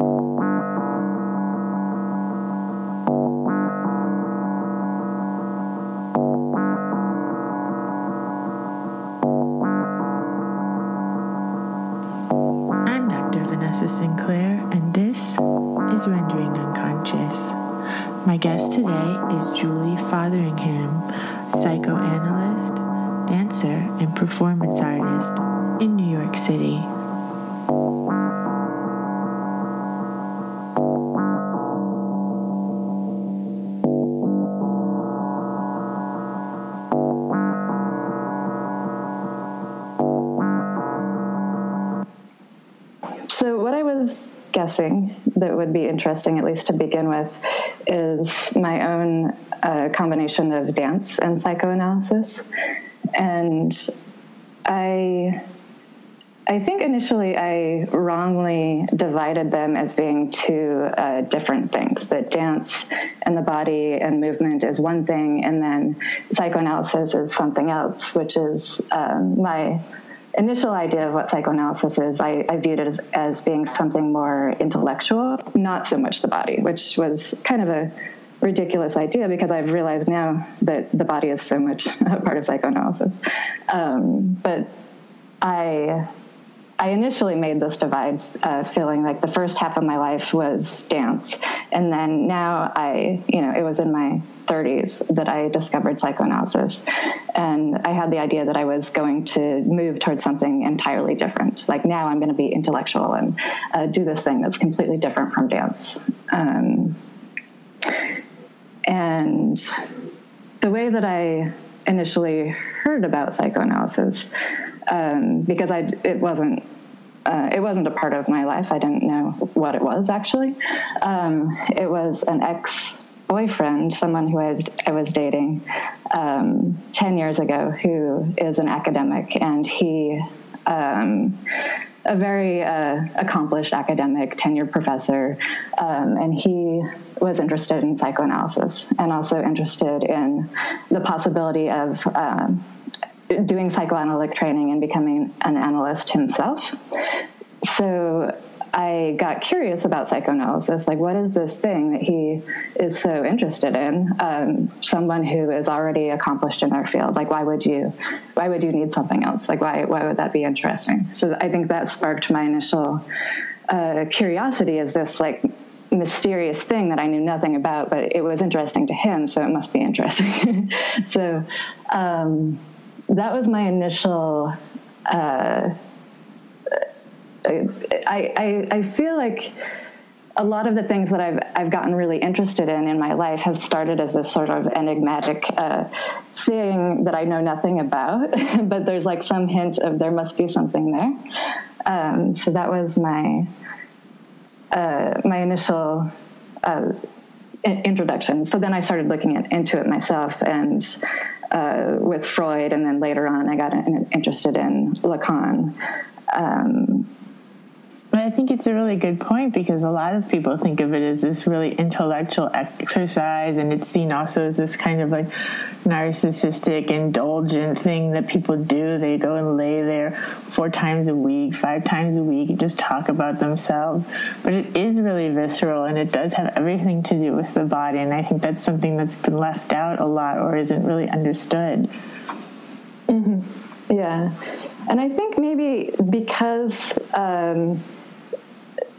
I'm Dr. Vanessa Sinclair, and this is Rendering Unconscious. My guest today is Julie Fotheringham, psychoanalyst, dancer, and performance artist in New York City. Interesting, at least to begin with, is my own uh, combination of dance and psychoanalysis. And I. I think initially I wrongly divided them as being two uh, different things that dance and the body and movement is one thing, and then psychoanalysis is something else, which is um, my initial idea of what psychoanalysis is, I, I viewed it as, as being something more intellectual, not so much the body, which was kind of a ridiculous idea because I've realized now that the body is so much a part of psychoanalysis. Um, but I. I initially made this divide uh, feeling like the first half of my life was dance. And then now I, you know, it was in my 30s that I discovered psychoanalysis. And I had the idea that I was going to move towards something entirely different. Like now I'm going to be intellectual and uh, do this thing that's completely different from dance. Um, and the way that I initially heard about psychoanalysis, um, because I, it wasn't uh, it wasn't a part of my life. I didn't know what it was actually. Um, it was an ex boyfriend, someone who I was, I was dating um, 10 years ago, who is an academic, and he, um, a very uh, accomplished academic, tenured professor, um, and he was interested in psychoanalysis and also interested in the possibility of um, doing psychoanalytic training and becoming an analyst himself. So I got curious about psychoanalysis. Like, what is this thing that he is so interested in? Um, someone who is already accomplished in their field. Like, why would you? Why would you need something else? Like, why? Why would that be interesting? So I think that sparked my initial uh, curiosity. Is this like mysterious thing that I knew nothing about, but it was interesting to him, so it must be interesting. so. Um, that was my initial. Uh, I, I, I feel like a lot of the things that I've I've gotten really interested in in my life have started as this sort of enigmatic uh, thing that I know nothing about, but there's like some hint of there must be something there. Um, so that was my uh, my initial uh, introduction. So then I started looking at, into it myself and uh, with Freud, and then later on I got interested in Lacan. Um, but I think it's a really good point because a lot of people think of it as this really intellectual exercise, and it's seen also as this kind of like narcissistic, indulgent thing that people do. They go and lay there four times a week, five times a week, and just talk about themselves. But it is really visceral, and it does have everything to do with the body. And I think that's something that's been left out a lot or isn't really understood. Mm-hmm. Yeah. And I think maybe because um,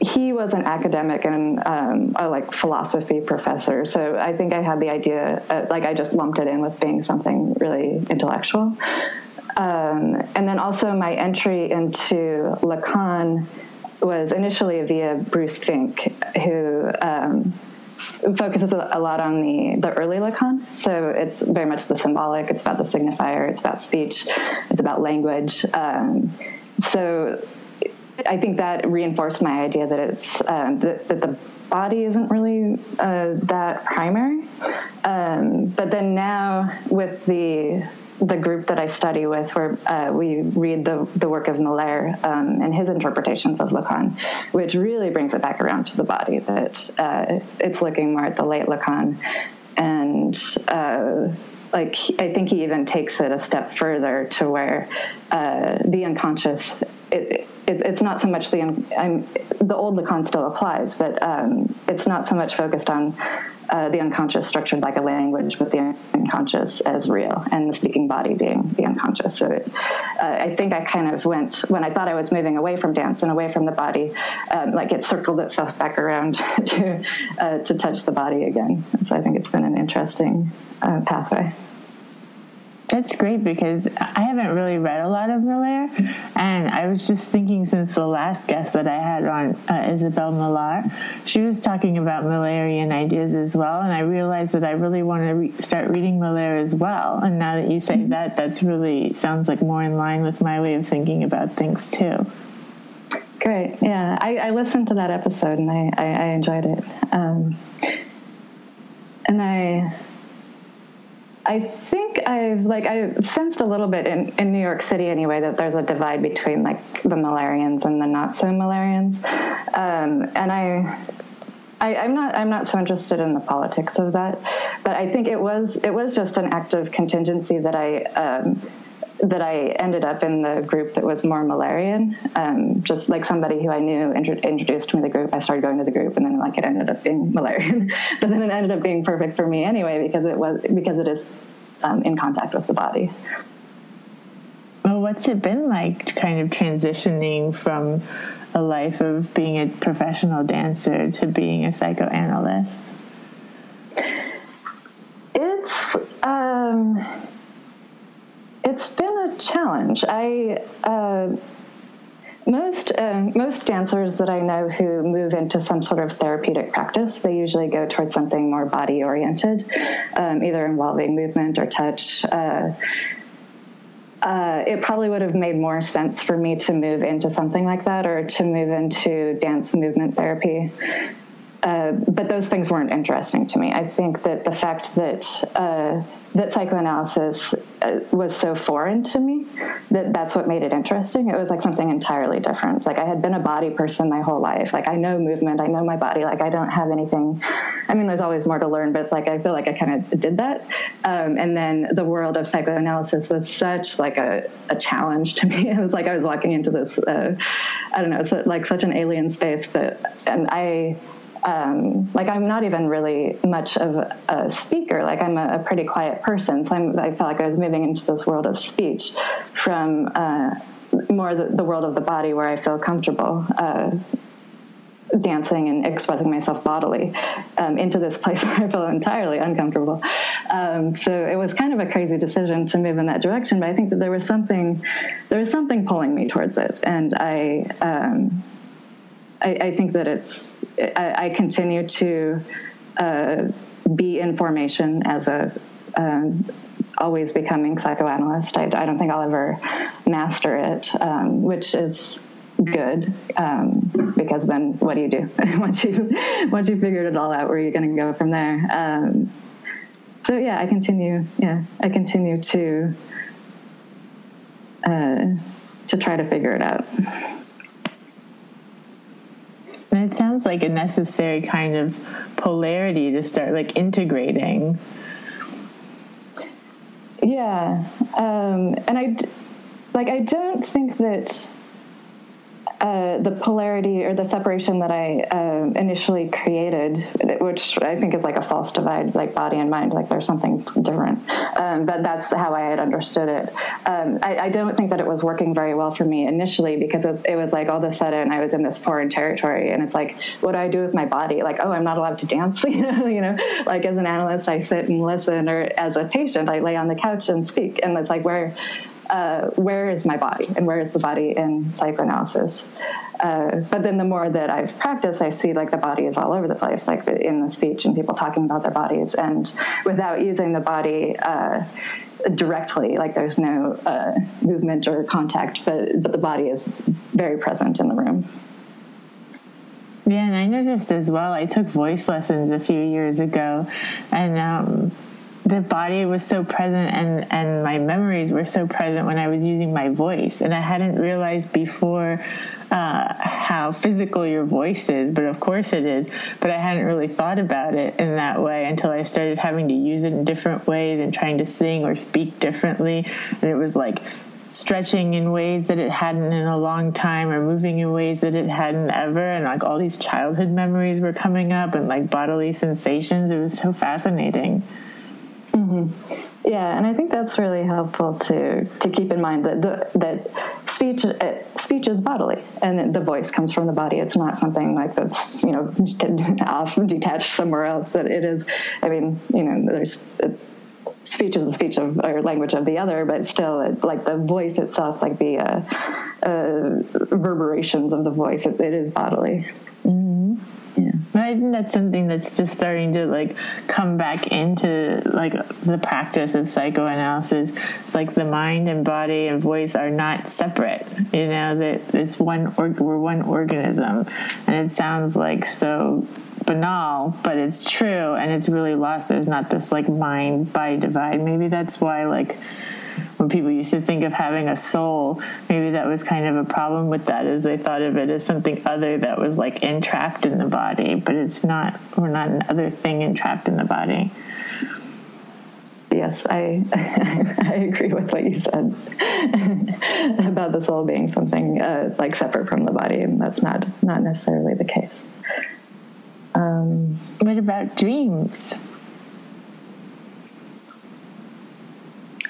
he was an academic and um, a like philosophy professor, so I think I had the idea, uh, like I just lumped it in with being something really intellectual. Um, and then also my entry into Lacan was initially via Bruce Fink, who um, focuses a lot on the, the early Lacan. So it's very much the symbolic, it's about the signifier, it's about speech, it's about language. Um, so I think that reinforced my idea that it's um, that, that, the body isn't really uh, that primary. Um, but then now with the the group that I study with, where uh, we read the, the work of Miller um, and his interpretations of Lacan, which really brings it back around to the body, that uh, it's looking more at the late Lacan. And uh, like, I think he even takes it a step further to where uh, the unconscious it, it, it's not so much the I'm, the old Lacan still applies, but um, it's not so much focused on uh, the unconscious structured like a language, but the unconscious as real, and the speaking body being the unconscious. So it, uh, I think I kind of went when I thought I was moving away from dance and away from the body, um, like it circled itself back around to uh, to touch the body again. So I think it's been an interesting uh, pathway. That's great because I haven't really read a lot of Miller, and I was just thinking since the last guest that I had on, uh, Isabel Millar, she was talking about Millerian ideas as well, and I realized that I really want to re- start reading Miller as well. And now that you say mm-hmm. that, that's really sounds like more in line with my way of thinking about things too. Great, yeah, I, I listened to that episode and I, I, I enjoyed it, um, and I I think I've like I've sensed a little bit in, in New York City anyway that there's a divide between like the Millerians and the not so Millerians, um, and I, I am not I'm not so interested in the politics of that, but I think it was it was just an act of contingency that I. Um, that I ended up in the group that was more Millerian. Um, just like somebody who I knew intro- introduced me to the group, I started going to the group, and then like it ended up being Millerian. but then it ended up being perfect for me anyway because it was because it is um, in contact with the body. Well, what's it been like, kind of transitioning from a life of being a professional dancer to being a psychoanalyst? It's um, it's been challenge. I uh, most uh, most dancers that I know who move into some sort of therapeutic practice, they usually go towards something more body oriented, um, either involving movement or touch. Uh, uh, it probably would have made more sense for me to move into something like that or to move into dance movement therapy uh, but those things weren't interesting to me. I think that the fact that uh, that psychoanalysis uh, was so foreign to me that that's what made it interesting. It was like something entirely different. Like I had been a body person my whole life. Like I know movement, I know my body. Like I don't have anything. I mean, there's always more to learn, but it's like I feel like I kind of did that. Um, and then the world of psychoanalysis was such like a, a challenge to me. It was like I was walking into this. Uh, I don't know. It's like such an alien space that, and I um, like I'm not even really much of a speaker. Like I'm a, a pretty quiet person, so I'm, i felt like I was moving into this world of speech from uh, more the, the, world of the body, where I feel comfortable. Uh, dancing and expressing myself bodily um, into this place where I feel entirely uncomfortable. Um, so it was kind of a crazy decision to move in that direction, but I think that there was something, there was something pulling me towards it, and I, um, I, I, think that it's I, I continue to uh, be in formation as a um, always becoming psychoanalyst. I, I, don't think I'll ever master it, um, which is good um, because then what do you do once you once you figured it all out? Where are you going to go from there? Um, so yeah, I continue. Yeah, I continue to uh, to try to figure it out. And it sounds like a necessary kind of polarity to start like integrating. Yeah. Um, and I, like, I don't think that uh, the polarity or the separation that I uh, initially created, which I think is like a false divide, like body and mind, like there's something different. Um, but that's how I had understood it. Um, I, I, don't think that it was working very well for me initially because it was, like all of a sudden I was in this foreign territory, and it's like, what do I do with my body? Like, oh, I'm not allowed to dance. you know, like as an analyst, I sit and listen, or as a patient, I lay on the couch and speak, and it's like where uh, where is my body and where is the body in psychoanalysis. Uh, but then the more that I've practiced, I see like the body is all over the place, like in the speech and people talking about their bodies, and without using the body. Uh, directly like there's no uh, movement or contact but but the body is very present in the room yeah, and I noticed as well. I took voice lessons a few years ago, and um, the body was so present and and my memories were so present when I was using my voice. And I hadn't realized before uh, how physical your voice is but of course it is. But I hadn't really thought about it in that way until I started having to use it in different ways and trying to sing or speak differently. And it was like stretching in ways that it hadn't in a long time or moving in ways that it hadn't ever. And like all these childhood memories were coming up and like bodily sensations. It was so fascinating mm-hmm. yeah and i think that's really helpful to to keep in mind that the, that speech uh, speech is bodily and the voice comes from the body it's not something like that's you know off detached somewhere else that it is i mean you know there's speech is the speech of or language of the other, but still, it, like the voice itself, like the uh, uh, reverberations of the voice, it, it is bodily. Mm-hmm. Yeah, I think that's something that's just starting to like come back into like the practice of psychoanalysis. It's like the mind and body and voice are not separate. You know that it's one or we're one organism, and it sounds like so banal, but it's true and it's really lost. There's not this like mind body divide. Maybe that's why like when people used to think of having a soul, maybe that was kind of a problem with that, as they thought of it as something other that was like entrapped in the body, but it's not. We're not an other thing entrapped in the body. Yes, I I agree with what you said about the soul being something uh, like separate from the body, and that's not not necessarily the case. Um, what about dreams?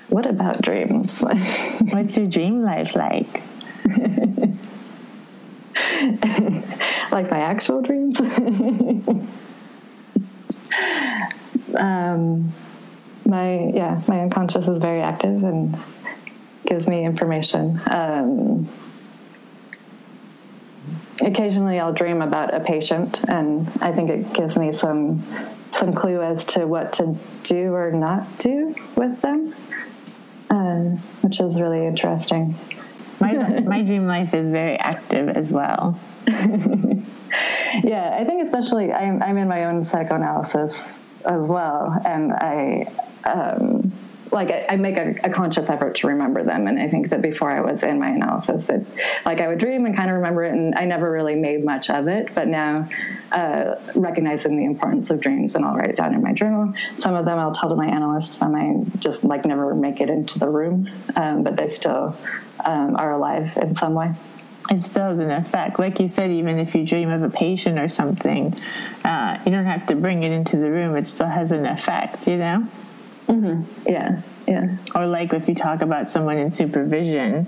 What about dreams? What's your dream life like? like my actual dreams? um, my yeah, my unconscious is very active and gives me information. Um, occasionally I'll dream about a patient, and I think it gives me some some clue as to what to do or not do with them, uh, which is really interesting. My my dream life is very active as well. yeah, I think especially I'm I'm in my own psychoanalysis as well, and I. Um, like I, I make a, a, conscious effort to remember them. And I think that before I was in my analysis, it, like I would dream and kind of remember it, and I never really made much of it. But now, uh, recognizing the importance of dreams, and I'll write it down in my journal. Some of them I'll tell to my analyst. Some I just like never make it into the room, um, but they still um, are alive in some way it still has an effect. Like you said, even if you dream of a patient or something, uh, you don't have to bring it into the room. It still has an effect, you know? Mm-hmm. Yeah, yeah. Or like if you talk about someone in supervision,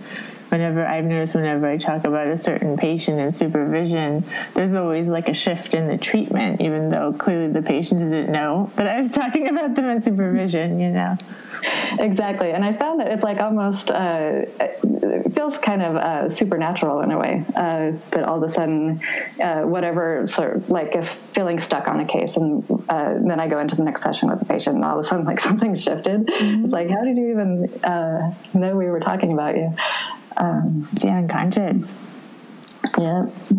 whenever I've noticed whenever I talk about a certain patient in supervision, there's always like a shift in the treatment, even though clearly the patient doesn't know that I was talking about them in supervision, you know? Exactly. And I found that it's like almost, uh, it feels kind of uh, supernatural in a way, uh, that all of a sudden, uh, whatever sort of like if feeling stuck on a case and uh, then I go into the next session with the patient and all of a sudden like something shifted. Mm-hmm. It's like, how did you even uh, know we were talking about you? Um, yeah, unconscious. Yeah.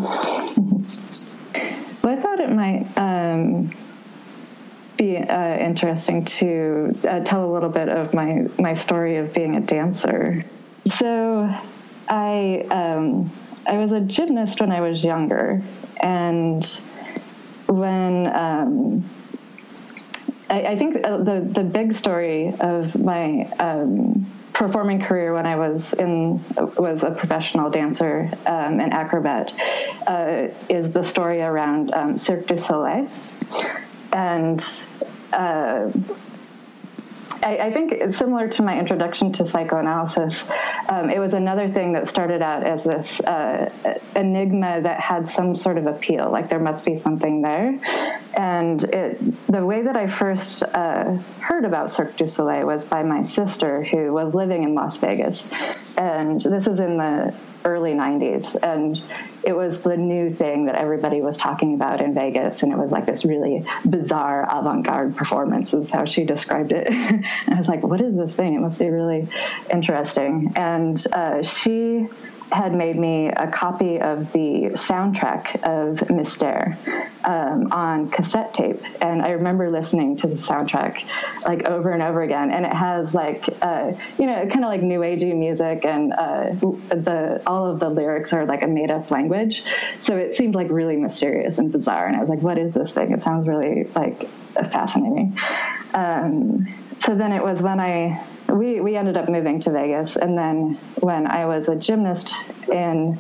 well, I thought it might um, be uh, interesting to uh, tell a little bit of my my story of being a dancer. So, I um, I was a gymnast when I was younger, and when um, I, I, think uh, the the big story of my um, performing career when I was in was a professional dancer um, and acrobat uh, is the story around um, Cirque du Soleil, and uh, I, I, think similar to my introduction to psychoanalysis. Um, it was another thing that started out as this uh, enigma that had some sort of appeal, like there must be something there. And it, the way that I first uh, heard about Cirque du Soleil was by my sister, who was living in Las Vegas. And this is in the early 90s. And it was the new thing that everybody was talking about in Vegas. And it was like this really bizarre avant garde performance, is how she described it. and I was like, what is this thing? It must be really interesting. And uh, she had made me a copy of the soundtrack of Mystère um, on cassette tape, and I remember listening to the soundtrack like over and over again. And it has like uh, you know kind of like new agey music, and uh, the all of the lyrics are like a made up language, so it seemed like really mysterious and bizarre. And I was like, what is this thing? It sounds really like fascinating. Um, so then it was when I we we ended up moving to Vegas, and then when I was a gymnast in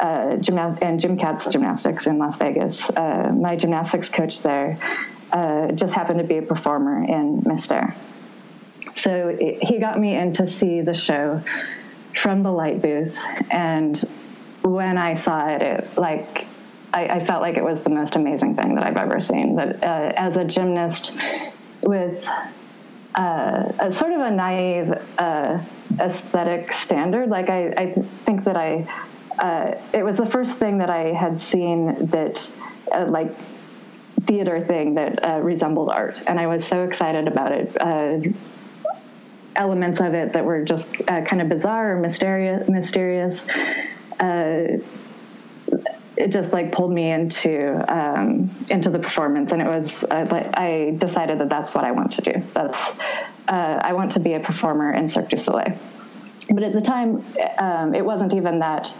uh, gymna- Jim Katz Gymnastics in Las Vegas, uh, my gymnastics coach there uh, just happened to be a performer in Mystère. So it, he got me in to see the show from the light booth, and when I saw it, it like I, I, felt like it was the most amazing thing that I've ever seen. That uh, as a gymnast with uh, a sort of a naive uh, aesthetic standard, like I, I think that I, uh, it was the first thing that I had seen that uh, like theater thing that uh, resembled art, and I was so excited about it elements of it that were just uh, kind of bizarre or mysterious. mysterious. It just like pulled me into um, into the performance, and it was uh, I decided that that's what I want to do. That's uh, I want to be a performer in Cirque du Soleil. But at the time, um, it wasn't even that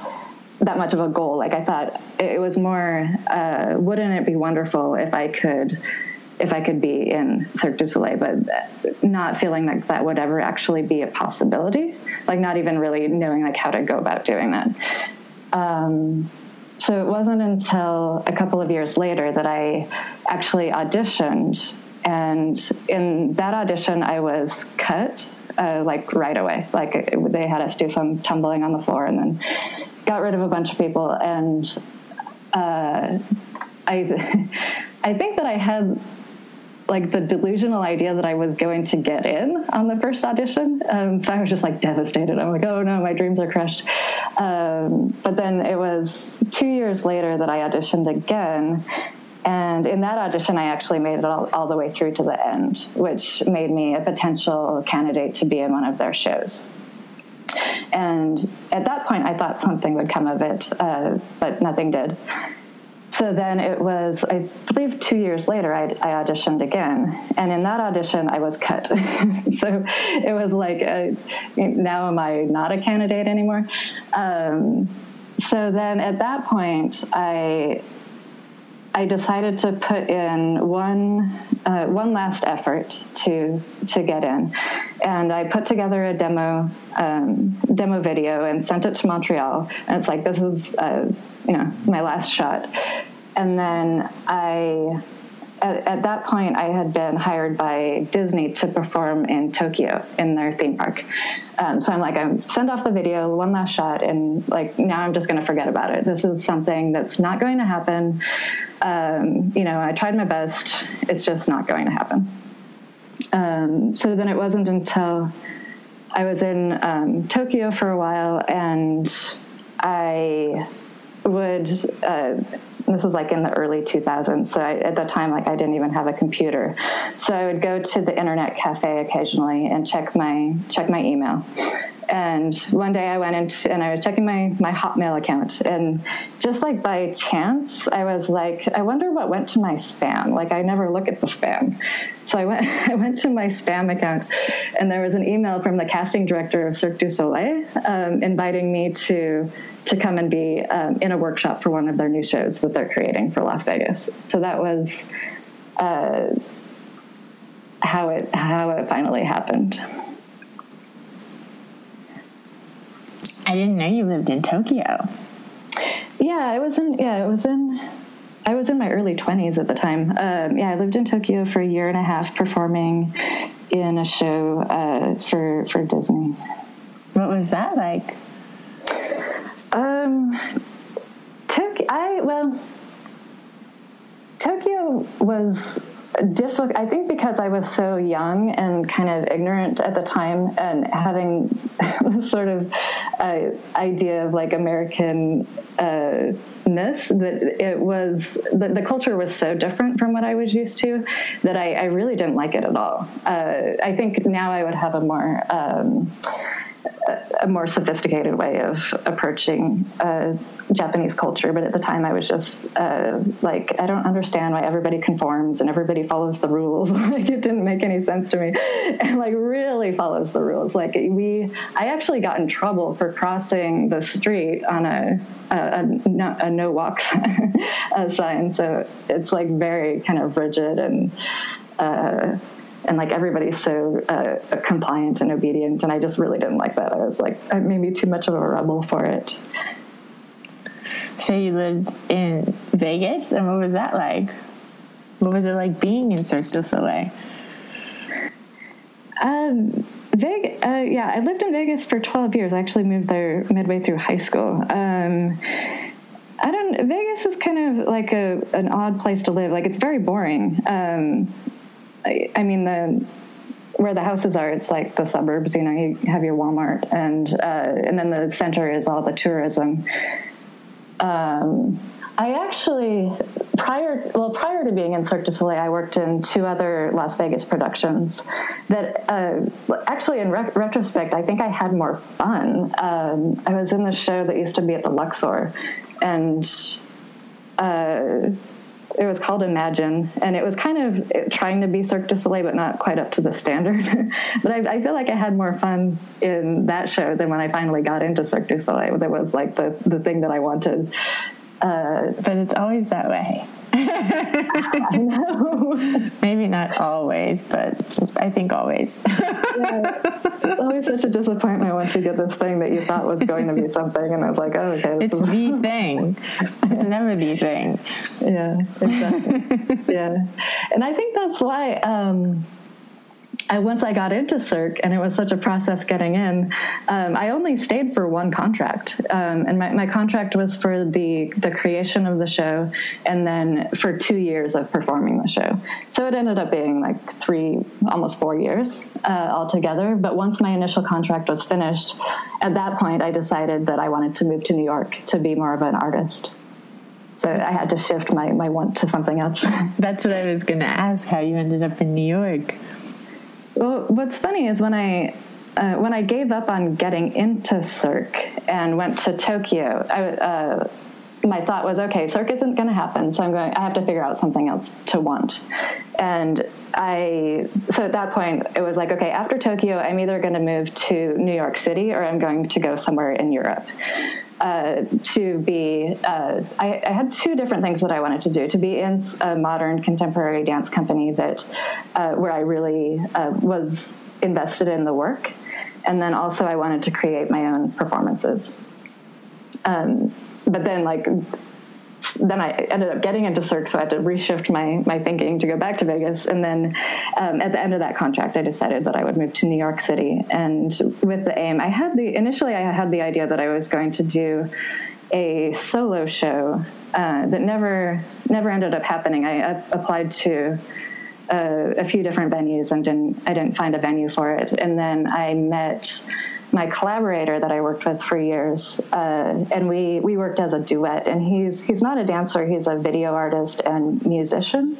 that much of a goal. Like I thought, it was more. Uh, wouldn't it be wonderful if I could? if I could be in Cirque du Soleil, but not feeling like that would ever actually be a possibility. Like not even really knowing like how to go about doing that. Um, so it wasn't until a couple of years later that I actually auditioned, and in that audition, I was cut uh, like right away. Like it, they had us do some tumbling on the floor, and then got rid of a bunch of people. And uh, I, I think that I had like the delusional idea that I was going to get in on the first audition. Um, so I was just like devastated. I'm like, oh no, my dreams are crushed. Um, but then it was two years later that I auditioned again. And in that audition, I actually made it all, all the way through to the end, which made me a potential candidate to be in one of their shows. And at that point, I thought something would come of it, uh, but nothing did. So then it was, I believe, two years later, I, I auditioned again. And in that audition, I was cut. so it was like, a, now am I not a candidate anymore? Um, so then at that point, I I decided to put in one uh, one last effort to to get in, and I put together a demo um, demo video and sent it to Montreal. And it's like this is uh, you know my last shot, and then I at, at, that point, I had been hired by Disney to perform in Tokyo in their theme park. Um, so I'm like, I'm send off the video, one last shot, and like now I'm just going to forget about it. This is something that's not going to happen. Um, you know, I tried my best. It's just not going to happen. Um, so then it wasn't until I was in um, Tokyo for a while, and I would. Uh, this is like in the early 2000s. So I, at the time, like I didn't even have a computer. So I would go to the internet cafe occasionally and check my check my email. And one day I went into, and I was checking my, my Hotmail account. And just like by chance, I was like, I wonder what went to my spam. Like I never look at the spam. So I went, I went to my spam account and there was an email from the casting director of Cirque du Soleil um, inviting me to, to come and be um, in a workshop for one of their new shows that they're creating for Las Vegas. So that was, uh, how it, how it finally happened. I didn't know you lived in Tokyo. Yeah, I was in. Yeah, it was in. I was in my early twenties at the time. Um, yeah, I lived in Tokyo for a year and a half, performing in a show uh, for for Disney. What was that like? Um. I well, Tokyo was difficult i think because i was so young and kind of ignorant at the time and having this sort of uh, idea of like american uh, that it was the, the, culture was so different from what i was used to that i, I really didn't like it at all. Uh, i think now i would have a more um, a more sophisticated way of approaching uh, Japanese culture. But at the time, I was just uh, like, I don't understand why everybody conforms and everybody follows the rules. like it didn't make any sense to me, and like really follows the rules. Like we, I actually got in trouble for crossing the street on a a, a, no, a no walk sign. So it's like very kind of rigid and. Uh, and like everybody's so uh, compliant and obedient, and I just really didn't like that. I was like, I made me too much of a rebel for it. So you lived in Vegas, and what was that like? What was it like being in Cirque du Soleil? Um, Vegas, uh, yeah, I lived in Vegas for 12 years. I actually moved there midway through high school. Um, I don't. Vegas is kind of like a an odd place to live. Like it's very boring. Um, I, I, mean the where the houses are, it's like the suburbs. You know, you have your Walmart, and uh, and then the center is all the tourism. Um, I actually prior well prior to being in Cirque du Soleil, I worked in two other Las Vegas productions. That uh, actually, in re- retrospect, I think I had more fun. Um, I was in the show that used to be at the Luxor, and uh, it was called Imagine, and it was kind of trying to be Cirque du Soleil, but not quite up to the standard. but I, I, feel like I had more fun in that show than when I finally got into Cirque du Soleil. That was like the the thing that I wanted. Uh, but it's always that way. Maybe not always, but I think always. yeah. It's always such a disappointment once you get this thing that you thought was going to be something, and it's like, oh, okay. It's is- the thing. It's never the thing. Yeah, exactly. yeah. And I think that's why. Um, I, once I got into Cirque, and it was such a process getting in, um, I only stayed for one contract, um, and my, my, contract was for the the creation of the show, and then for two years of performing the show. So it ended up being like three, almost four years uh, altogether. But once my initial contract was finished, at that point I decided that I wanted to move to New York to be more of an artist. So I had to shift my, my want to something else. That's what I was going to ask how you ended up in New York. Well, what's funny is when I uh, when I gave up on getting into Cirque and went to Tokyo, I, uh, my thought was, okay, Cirque isn't going to happen, so I'm going. I have to figure out something else to want. And I, so at that point, it was like, okay, after Tokyo, I'm either going to move to New York City or I'm going to go somewhere in Europe. Uh, to be, uh, I, I, had two different things that I wanted to do. To be in a modern contemporary dance company that, uh, where I really uh, was invested in the work, and then also I wanted to create my own performances. Um, but then, like then I ended up getting into Cirque, so I had to reshift my my thinking to go back to Vegas. And then um, at the end of that contract, I decided that I would move to New York City. And with the aim, I had the initially I had the idea that I was going to do a solo show uh, that never never ended up happening. I, applied to. Uh, a few different venues and didn't I didn't find a venue for it. And then I met my collaborator that I worked with for years, uh, and we we worked as a duet. And he's he's not a dancer; he's a video artist and musician.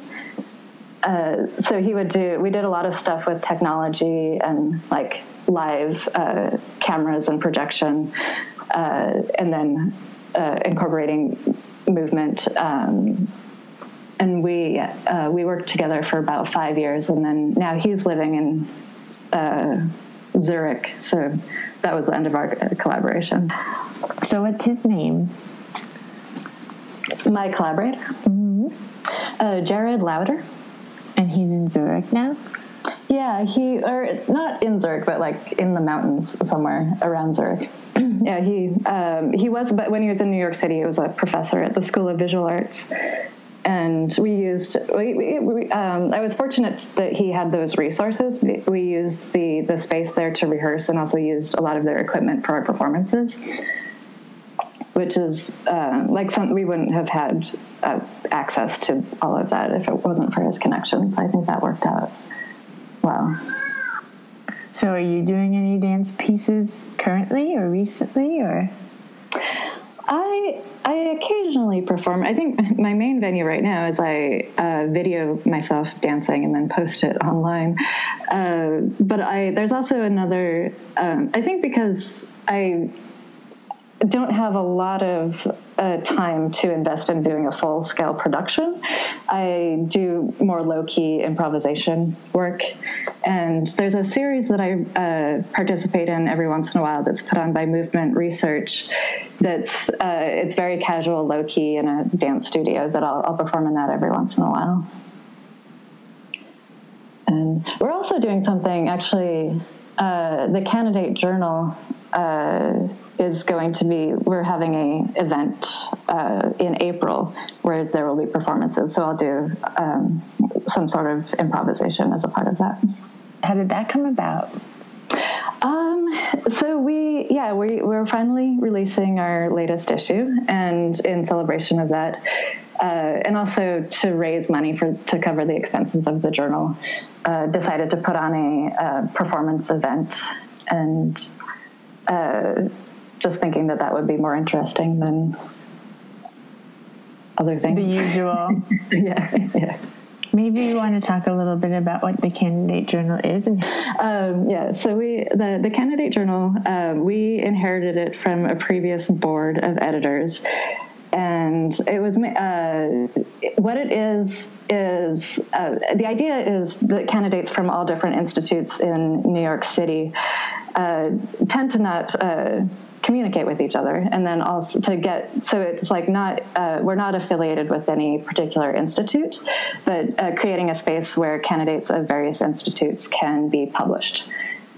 Uh, so he would do. We did a lot of stuff with technology and like live uh, cameras and projection, uh, and then uh, incorporating movement. Um, and we uh, we worked together for about five years, and then now he's living in Zurich. So that was the end of our collaboration. So, what's his name? My collaborator, mm-hmm. uh, Jared Lauder, and he's in Zurich now. Yeah, he or not in Zurich, but like in the mountains somewhere around Zurich. yeah, he um, he was, but when he was in New York City, he was a professor at the School of Visual Arts, and we used we, we, um, i was fortunate that he had those resources. We used the the space there to rehearse and also used a lot of their equipment for our performances which is uh, like some we wouldn't have had uh, access to all of that if it wasn't for his connections i think that worked out well. So are you doing any dance pieces currently or recently or I I occasionally perform. I think my main venue right now is I uh, video myself dancing and then post it online. Uh, but I there's also another. Um, I think because I don't have a lot of time to invest in doing a full scale production. I do more low key improvisation work. And there's a series that I uh, participate in every once in a while that's put on by Movement Research. That's uh, it's very casual, low key in a dance studio that I'll, I'll perform in that every once in a while. And we're also doing something actually. Uh, the candidate journal uh, is going to be we're having a event uh, in April where there will be performances. So I'll do um, some sort of improvisation as a part of that. How did that come about? Um, so we, yeah, we, we're finally releasing our latest issue, and in celebration of that, uh, and also to raise money for to cover the expenses of the journal, uh, decided to put on a, uh, performance event, and uh, just thinking that that would be more interesting than other things. The usual. yeah, yeah. Maybe you want to talk a little bit about what the Candidate Journal is and. Um, yeah, so we the the Candidate Journal um, we inherited it from a previous board of editors, and it was uh, what it is is uh, the idea is that candidates from all different institutes in New York City uh, tend to not uh, communicate with each other and then also to get so it's like not uh, we're not affiliated with any particular institute but uh, creating a space where candidates of various institutes can be published.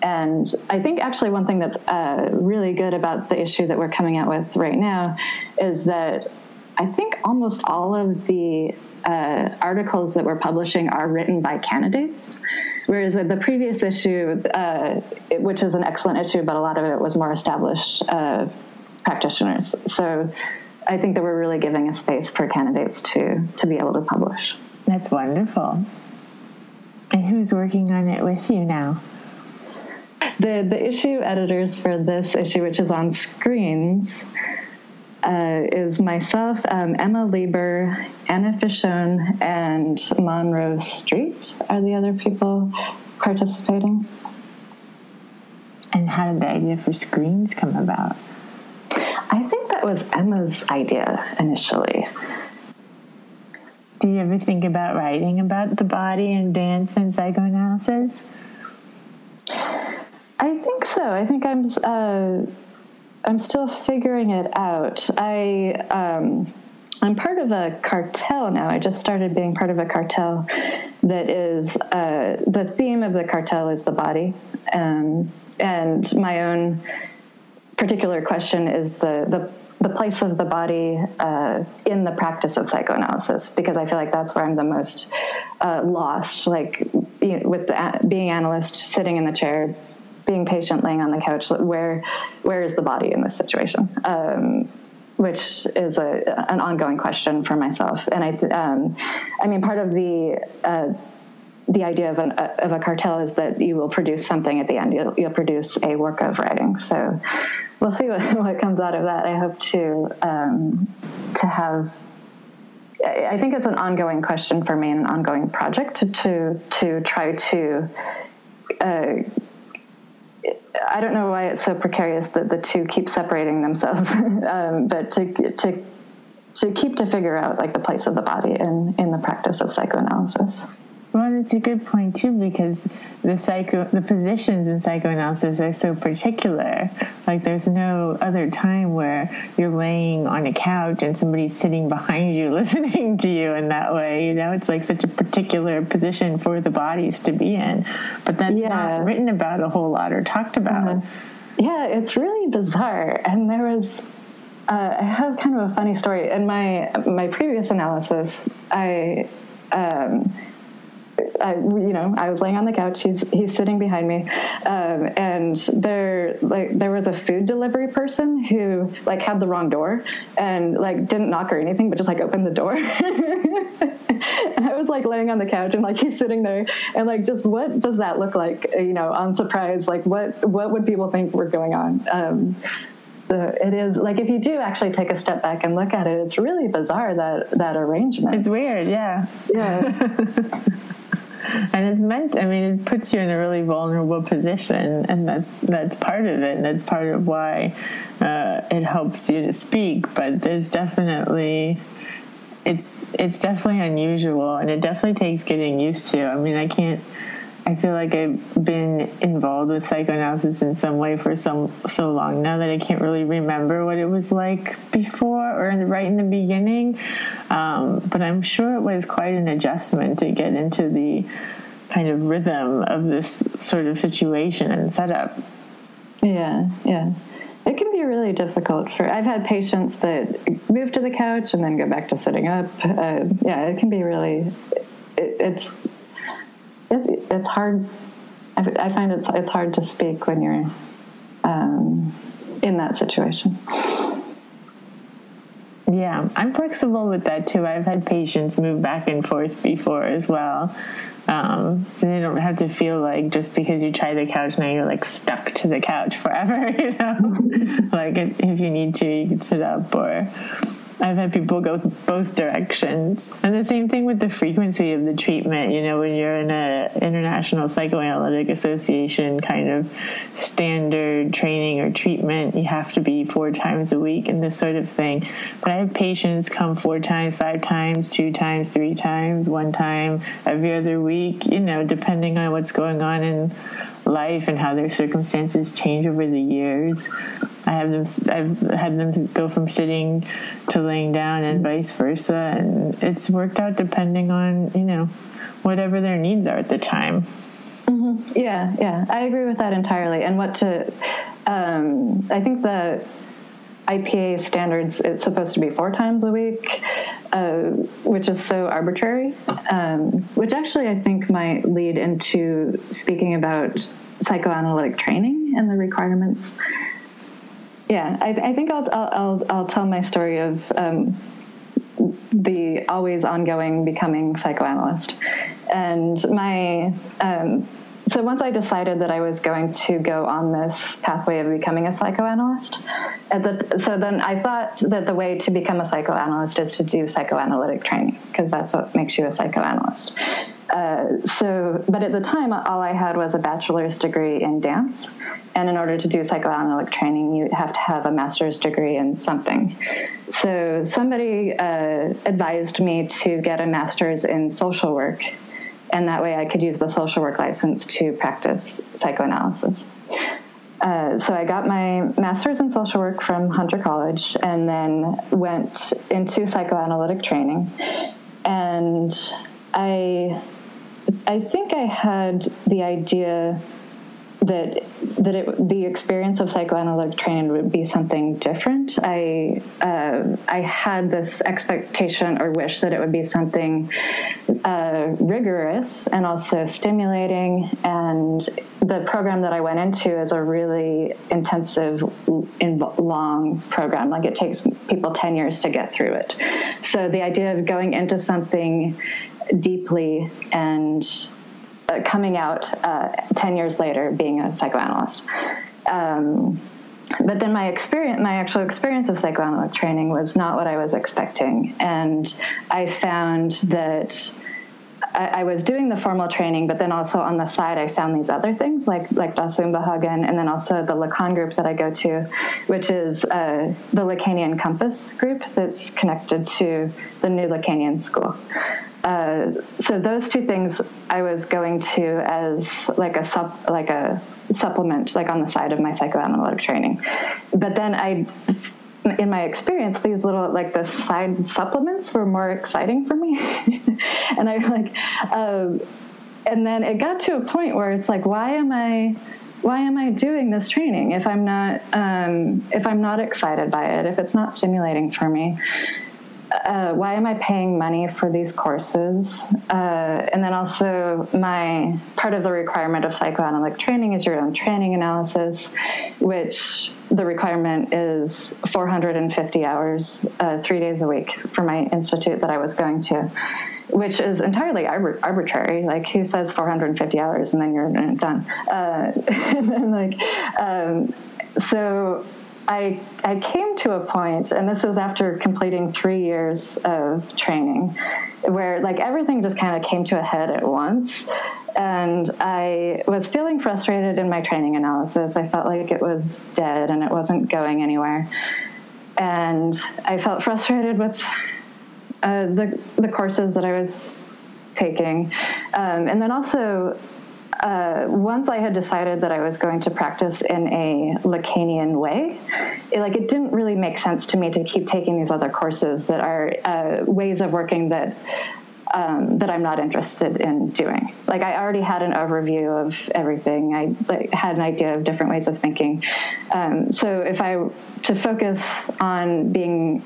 And I think actually one thing that's uh, really good about the issue that we're coming out with right now is that I think almost all of the uh, articles that we're publishing are written by candidates, whereas the previous issue, uh, which is an excellent issue, but a lot of it was more established uh, practitioners. So I think that we're really giving a space for candidates to to be able to publish. That's wonderful. And who's working on it with you now? The the issue editors for this issue, which is on screens, uh, is myself, um, Emma Lieber, Anna Fischone, and Monroe Street are the other people participating. And how did the idea for screens come about? I think that was Emma's idea initially. Do you ever think about writing about the body and dance and psychoanalysis? I think so. I think I'm. Uh, I'm still figuring it out. I um, I'm part of a cartel now. I just started being part of a cartel that is uh, the theme of the cartel is the body, um, and my own particular question is the the the place of the body uh, in the practice of psychoanalysis because I feel like that's where I'm the most uh, lost. Like you know, with the, being analyst, sitting in the chair, being patient, laying on the couch. Where where is the body in this situation? Um, which is a, an ongoing question for myself. And I, um, I mean, part of the uh, the idea of, an, of a cartel is that you will produce something at the end. You'll, you'll produce a work of writing. So we'll see what, what comes out of that. I hope to um, to have. I think it's an ongoing question for me, an ongoing project to to, to try to. Uh, I don't know why it's so precarious that the two keep separating themselves, um, but to to to keep to figure out like the place of the body in in the practice of psychoanalysis. Well, it's a good point too because the psycho the positions in psychoanalysis are so particular. Like there's no other time where you're laying on a couch and somebody's sitting behind you listening to you in that way. You know, it's like such a particular position for the bodies to be in. But that's yeah. not written about a whole lot or talked about. Uh-huh. Yeah, it's really bizarre. And there was uh, I have kind of a funny story in my my previous analysis. I um, I, you know, I was laying on the couch. He's he's sitting behind me, um, and there like there was a food delivery person who like had the wrong door and like didn't knock or anything, but just like opened the door. and I was like laying on the couch and like he's sitting there and like just what does that look like? You know, on surprise, like what what would people think were going on? Um, it is like if you do actually take a step back and look at it, it's really bizarre that that arrangement. It's weird, yeah, yeah. and it's meant i mean it puts you in a really vulnerable position and that's that's part of it and that's part of why uh, it helps you to speak but there's definitely it's it's definitely unusual and it definitely takes getting used to i mean i can't I feel like I've been involved with psychoanalysis in some way for some so long now that I can't really remember what it was like before or in the, right in the beginning. Um, but I'm sure it was quite an adjustment to get into the kind of rhythm of this sort of situation and setup. Yeah, yeah. It can be really difficult for. I've had patients that move to the couch and then go back to sitting up. Uh, yeah, it can be really. It, it's it, it's hard. I, I, find it's it's hard to speak when you're um, in that situation. Yeah, I'm flexible with that too. I've had patients move back and forth before as well. Um, so they don't have to feel like just because you try the couch now you're like stuck to the couch forever, you know? like if you need to, you can sit up or I've had people go both directions. And the same thing with the frequency of the treatment. You know, when you're in a international psychoanalytic association kind of standard training or treatment, you have to be four times a week and this sort of thing. But I have patients come four times, five times, two times, three times, one time every other week, you know, depending on what's going on in life and how their circumstances change over the years. I have them. I've had them go from sitting to laying down, and vice versa, and it's worked out depending on you know whatever their needs are at the time. Mm-hmm. Yeah, yeah, I agree with that entirely. And what to, um, I think the IPA standards it's supposed to be four times a week, uh, which is so arbitrary. Um, which actually I think might lead into speaking about psychoanalytic training and the requirements yeah, I, I think I'll, I'll, I'll tell my story of um, the always ongoing becoming psychoanalyst, and my. Um, so once I decided that I was going to go on this pathway of becoming a psychoanalyst, the, so then I thought that the way to become a psychoanalyst is to do psychoanalytic training because that's what makes you a psychoanalyst. Uh, so, but at the time, all I had was a bachelor's degree in dance. And in order to do psychoanalytic training, you have to have a master's degree in something. So, somebody uh, advised me to get a master's in social work. And that way I could use the social work license to practice psychoanalysis. Uh, so I got my master's in social work from Hunter College and then went into psychoanalytic training. And I I think I had the idea that that it, the experience of psychoanalytic training would be something different. I uh, I had this expectation or wish that it would be something uh, rigorous and also stimulating. And the program that I went into is a really intensive, long program. Like it takes people ten years to get through it. So the idea of going into something deeply and uh, coming out uh, 10 years later being a psychoanalyst. Um, but then my experience, my actual experience of psychoanalytic training was not what I was expecting. And I found that I, I, was doing the formal training, but then also on the side, I found these other things like like Das Unbehagen, and then also the Lacan group that I go to, which is uh, the Lacanian Compass group that's connected to the New Lacanian School. Uh, so those two things I was going to as like a sup, like a supplement, like on the side of my psychoanalytic training. But then I, in my experience, these little like the side supplements were more exciting for me, and I like, um, and then it got to a point where it's like, why am I? why am I doing this training if I'm not um, if I'm not excited by it, if it's not stimulating for me? uh, why am I paying money for these courses? Uh, and then also, my part of the requirement of psychoanalytic training is your own training analysis, which the requirement is 450 hours, uh, three days a week for my institute that I was going to. Which is entirely arbitrary. Like, who says 450 hours and then you're done? Uh, and then, like, um, so I, I came to a point, and this is after completing three years of training, where like everything just kind of came to a head at once. And I was feeling frustrated in my training analysis. I felt like it was dead and it wasn't going anywhere. And I felt frustrated with uh, the, the courses that I was taking. Um, and then also, uh, once I had decided that I was going to practice in a Lacanian way, it, like it didn't really make sense to me to keep taking these other courses that are uh, ways of working that um, that I'm not interested in doing. Like I already had an overview of everything. I like, had an idea of different ways of thinking. Um, so if I to focus on being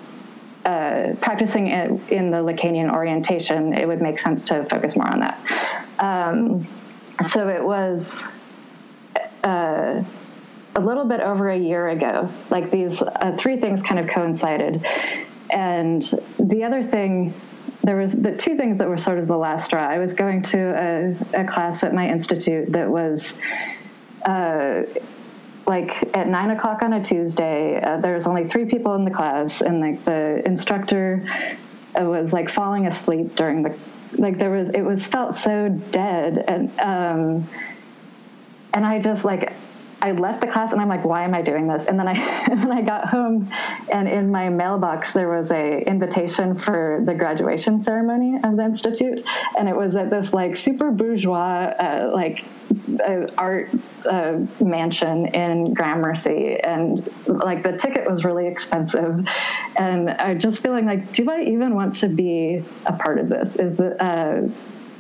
uh, practicing it in the Lacanian orientation, it would make sense to focus more on that. Um, so it was. Uh, a little bit over a year ago. Like these uh, three things kind of coincided. And the other thing, there was the two things that were sort of the last straw. I was going to a, a class at my institute that was uh, like at nine o'clock on a Tuesday. Uh, there was only three people in the class, and like the instructor uh, was like falling asleep during the like there was it was felt so dead and um and I just like I left the class and I'm like, why am I doing this? And then I and then I got home, and in my mailbox there was a invitation for the graduation ceremony of the institute, and it was at this like super bourgeois uh, like uh, art uh, mansion in Gramercy, and like the ticket was really expensive, and I just feeling like, do I even want to be a part of this? Is the uh,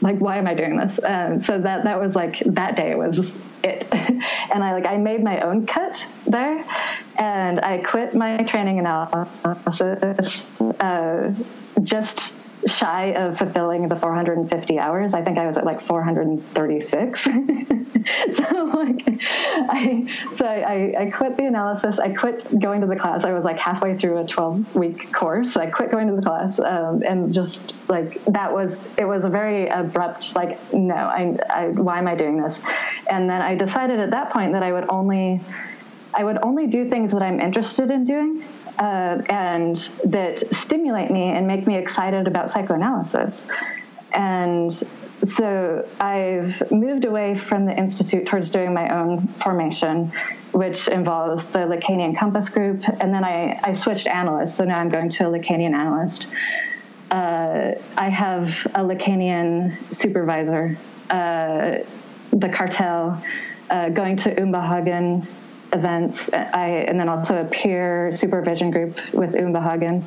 like why am I doing this? Um, so that that was like that day was it, and I like I made my own cut there, and I quit my training analysis uh, just shy of fulfilling the 450 hours. I think I was at like 436. so like, I so I, I quit the analysis. I quit going to the class. I was like halfway through a 12 week course. I quit going to the class um, and just like that was it was a very abrupt like no. I, I why am I doing this? And then I decided at that point that I would only I would only do things that I'm interested in doing uh, and that stimulate me and make me excited about psychoanalysis. And so I've moved away from the Institute towards doing my own formation, which involves the Lacanian Compass Group. And then I, I switched analysts, so now I'm going to a Lacanian analyst. Uh, I have a Lacanian supervisor, uh, the cartel, uh, going to Unbehagen events. I, and then also a peer supervision group with Unbehagen.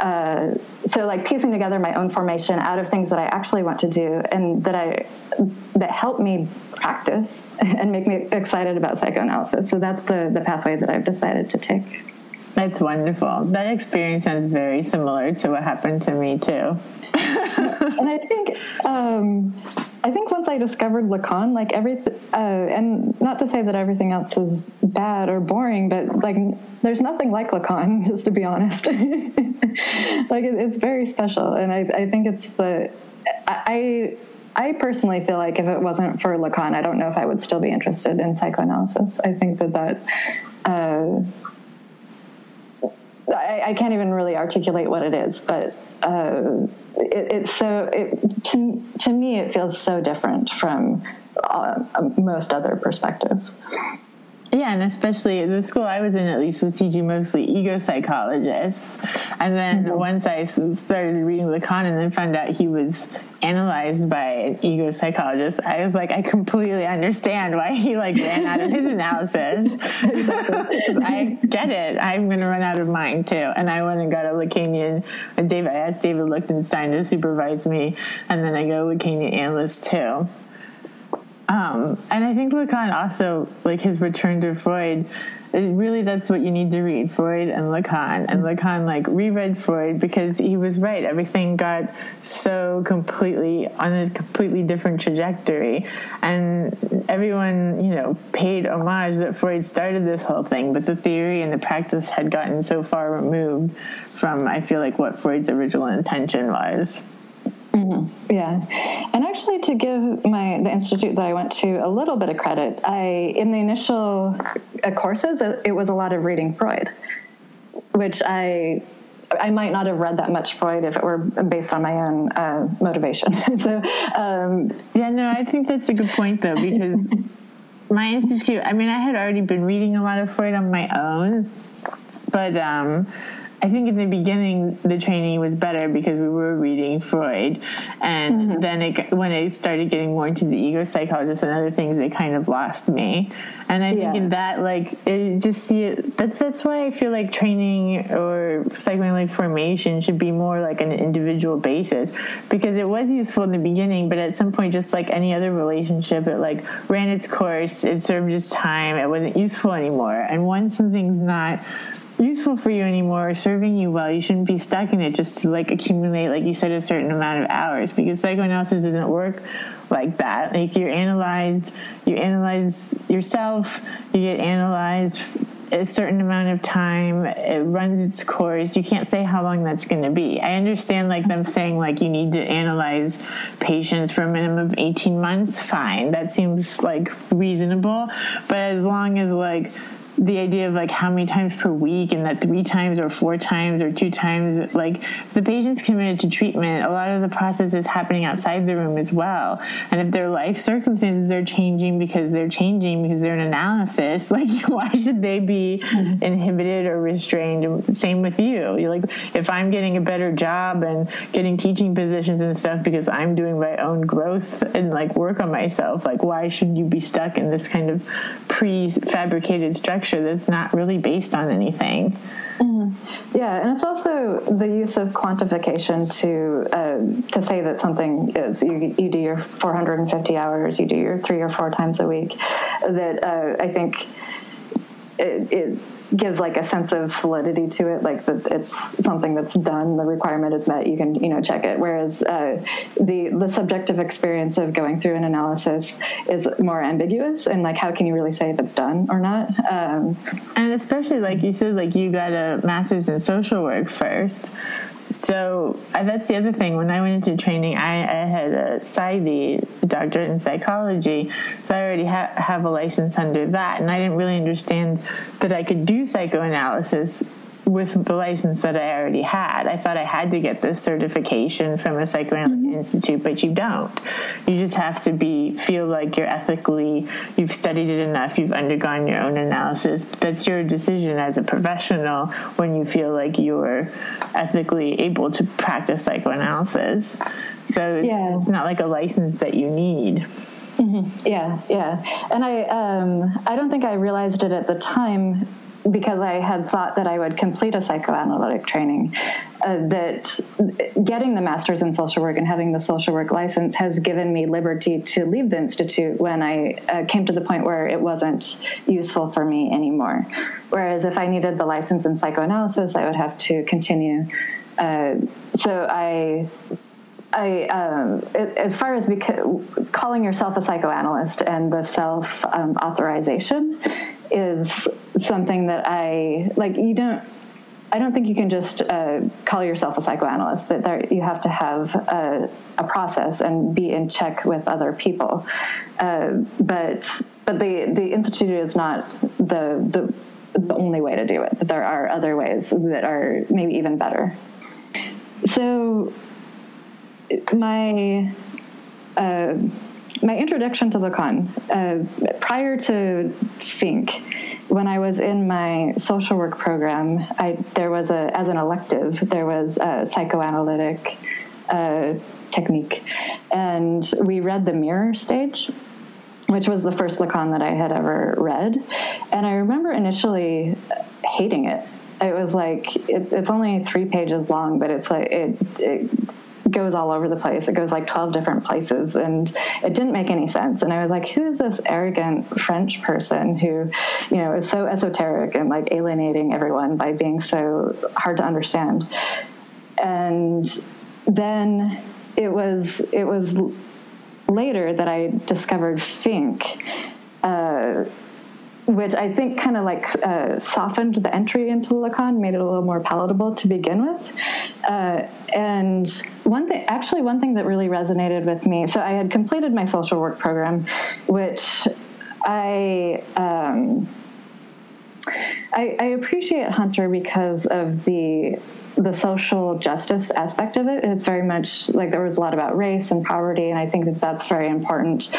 Uh, so like piecing together my own formation out of things that I actually want to do and that I that help me practice and make me excited about psychoanalysis. So that's the the pathway that I've decided to take. That's wonderful. That experience sounds very similar to what happened to me too. and I think um, I think once I discovered Lacan, like everything, uh, and not to say that everything else is bad or boring, but like there's nothing like Lacan, just to be honest. like it, it's very special, and I, I think it's the I. I personally feel like if it wasn't for Lacan, I don't know if I would still be interested in psychoanalysis. I think that that uh, I, I, can't even really articulate what it is, but uh, it, it's so it, to to me it feels so different from uh, most other perspectives. Yeah, and especially the school I was in, at least, was teaching mostly ego psychologists. And then mm-hmm. once I started reading Lacan and then found out he was analyzed by an ego psychologist, I was like, I completely understand why he like ran out of his analysis. I get it. I'm going to run out of mine too. And I went and got a Lacanian. And David, I asked David Lichtenstein to supervise me, and then I got a Lacanian analyst too. Um, and I think Lacan also, like his return to Freud, really that's what you need to read Freud and Lacan. And Lacan, like, reread Freud because he was right. Everything got so completely on a completely different trajectory. And everyone, you know, paid homage that Freud started this whole thing, but the theory and the practice had gotten so far removed from, I feel like, what Freud's original intention was. Mm-hmm. Yeah, and actually, to give my the institute that I went to a little bit of credit, I in the initial uh, courses it was a lot of reading Freud, which I I might not have read that much Freud if it were based on my own uh, motivation. so, um, yeah, no, I think that's a good point though because my institute. I mean, I had already been reading a lot of Freud on my own, but. Um, I think in the beginning the training was better because we were reading Freud, and mm-hmm. then it, when I started getting more into the ego psychologist and other things, they kind of lost me. And I think in that, like, it just see it. That's that's why I feel like training or psychoanalytic formation should be more like an individual basis because it was useful in the beginning, but at some point, just like any other relationship, it like ran its course. It served its time. It wasn't useful anymore. And once something's not useful for you anymore or serving you well, you shouldn't be stuck in it just to like accumulate, like you said, a certain amount of hours because psychoanalysis doesn't work like that. Like you're analyzed, you analyze yourself, you get analyzed a certain amount of time it runs its course. You can't say how long that's going to be. I understand like them saying like you need to analyze patients for a minimum of 18 months fine. That seems like reasonable but as long as like the idea of like how many times per week and that three times or four times or two times like the patient's committed to treatment. A lot of the process is happening outside the room as well. And if their life circumstances are changing because they're changing because they're an analysis like why should they be mm-hmm. inhibited or restrained? Same with you. You're like if i'm getting a better job and getting teaching positions and stuff because i'm doing my own growth and like work on myself like why should you be stuck in this kind of prefabricated structure structure that's not really based on anything. Mm-hmm. Yeah, and it's also the use of quantification to uh, to say that something is you, you do your 450 hours, you do your three or four times a week. That uh, I think it, it gives like a sense of solidity to it, like that it's something that's done, the requirement is met, you can you know check it. Whereas uh, the the subjective experience of going through an analysis is more ambiguous, and like how can you really say if it's done or not? Um, and especially like you said, like you got a master's in social work first. So uh, that's the other thing. When I went into training, I, I had a PsyD, a doctorate in psychology, so I already ha- have a license under that, and I didn't really understand that I could do psychoanalysis with the license that I already had. I thought I had to get this certification from a psychoanalytic mm-hmm. institute, but you don't. You just have to be feel like you're ethically you've studied it enough, you've undergone your own analysis. That's your decision as a professional when you feel like you're ethically able to practice psychoanalysis. So yeah. it's not like a license that you need. Mm-hmm. Yeah, yeah, and I um, I don't think I realized it at the time because I had thought that I would complete a psychoanalytic training, uh, that getting the master's in social work and having the social work license has given me liberty to leave the institute when I uh, came to the point where it wasn't useful for me anymore. Whereas if I needed the license in psychoanalysis, I would have to continue. Uh, so I I, um, as far as beca- calling yourself a psychoanalyst and the self um, authorization is something that I like. You don't. I don't think you can just uh, call yourself a psychoanalyst. That there, you have to have a, a, process and be in check with other people. Uh, but but the the institute is not the the the only way to do it. There are other ways that are maybe even better. So my uh, my introduction to Lacan, uh, prior to Fink, when I was in my social work program, I, there was a, as an elective, there was a psychoanalytic uh, technique. And we read the mirror stage, which was the first Lacan that I had ever read. And I remember initially hating it. It was like, it, it's only three pages long, but it's like, it, it goes all over the place. It goes like 12 different places and it didn't make any sense. And I was like, who is this arrogant French person who, you know, is so esoteric and like alienating everyone by being so hard to understand? And then it was, it was later that I discovered Fink. Uh, which I think kind of like uh, softened the entry into Lacan, made it a little more palatable to begin with. Uh, and one thing, actually, one thing that really resonated with me. So I had completed my social work program, which I. Um, I, I appreciate Hunter because of the the social justice aspect of it. It's very much like there was a lot about race and poverty, and I think that that's very important.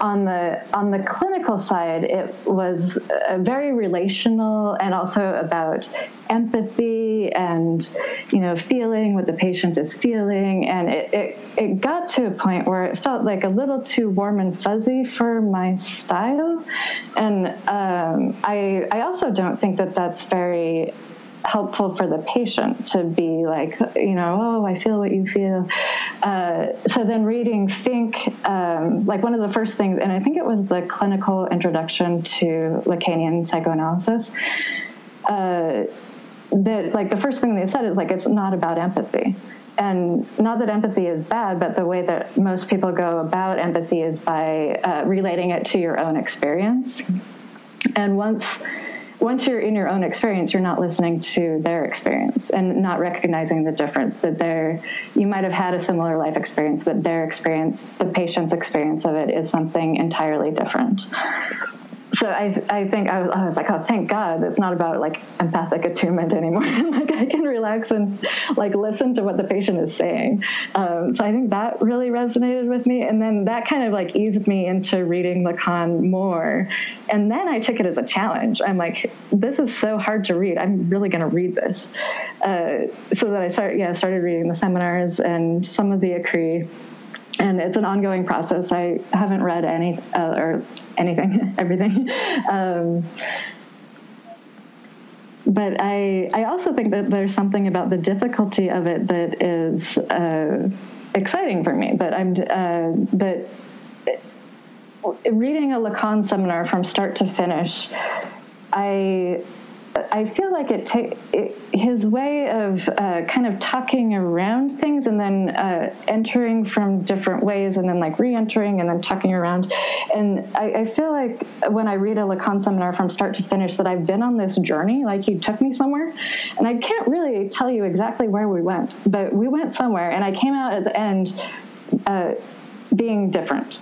On the on the clinical side, it was uh, very relational and also about empathy and you know feeling what the patient is feeling and it, it, it got to a point where it felt like a little too warm and fuzzy for my style and um, I, I also don't think that that's very helpful for the patient to be like, you know, oh, I feel what you feel. Uh, so then reading Fink, um, like one of the first things, and I think it was the clinical introduction to Lacanian psychoanalysis. Uh, that like the first thing they said is like it's not about empathy and not that empathy is bad, but the way that most people go about empathy is by uh, relating it to your own experience. And once once you're in your own experience, you're not listening to their experience and not recognizing the difference that they're, you might have had a similar life experience, but their experience, the patient's experience of it is something entirely different so I, I think I was, I was like, oh, thank God, it's not about like empathic attunement anymore. like I can relax and like listen to what the patient is saying. Um, so I think that really resonated with me, and then that kind of like eased me into reading Lacan more. And then I took it as a challenge. I'm like, this is so hard to read. I'm really going to read this. Uh, so that I started, yeah, started reading the seminars and some of the Écrits and it's an ongoing process. I haven't read any uh, or anything, everything. Um, but I, I also think that there's something about the difficulty of it that is uh, exciting for me. That I'm uh, that reading a Lacan seminar from start to finish, I I feel like it takes his way of uh, kind of tucking around things and then uh, entering from different ways and then like re-entering and then tucking around. And I, I, feel like when I read a Lacan seminar from start to finish that I've been on this journey, like he took me somewhere. And I can't really tell you exactly where we went, but we went somewhere and I came out at the end uh, being different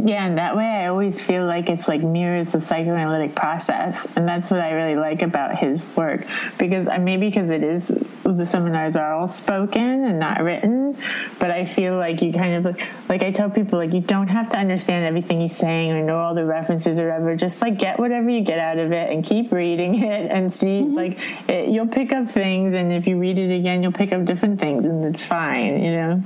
yeah, and that way I always feel like it's like mirrors the psychoanalytic process. And that's what I really like about his work. Because uh, maybe because it is, the seminars are all spoken and not written, but I feel like you kind of, like, like I tell people, like, you don't have to understand everything he's saying or know all the references or whatever. Just like get whatever you get out of it and keep reading it and see, mm-hmm. like, it, you'll pick up things. And if you read it again, you'll pick up different things and it's fine, you know?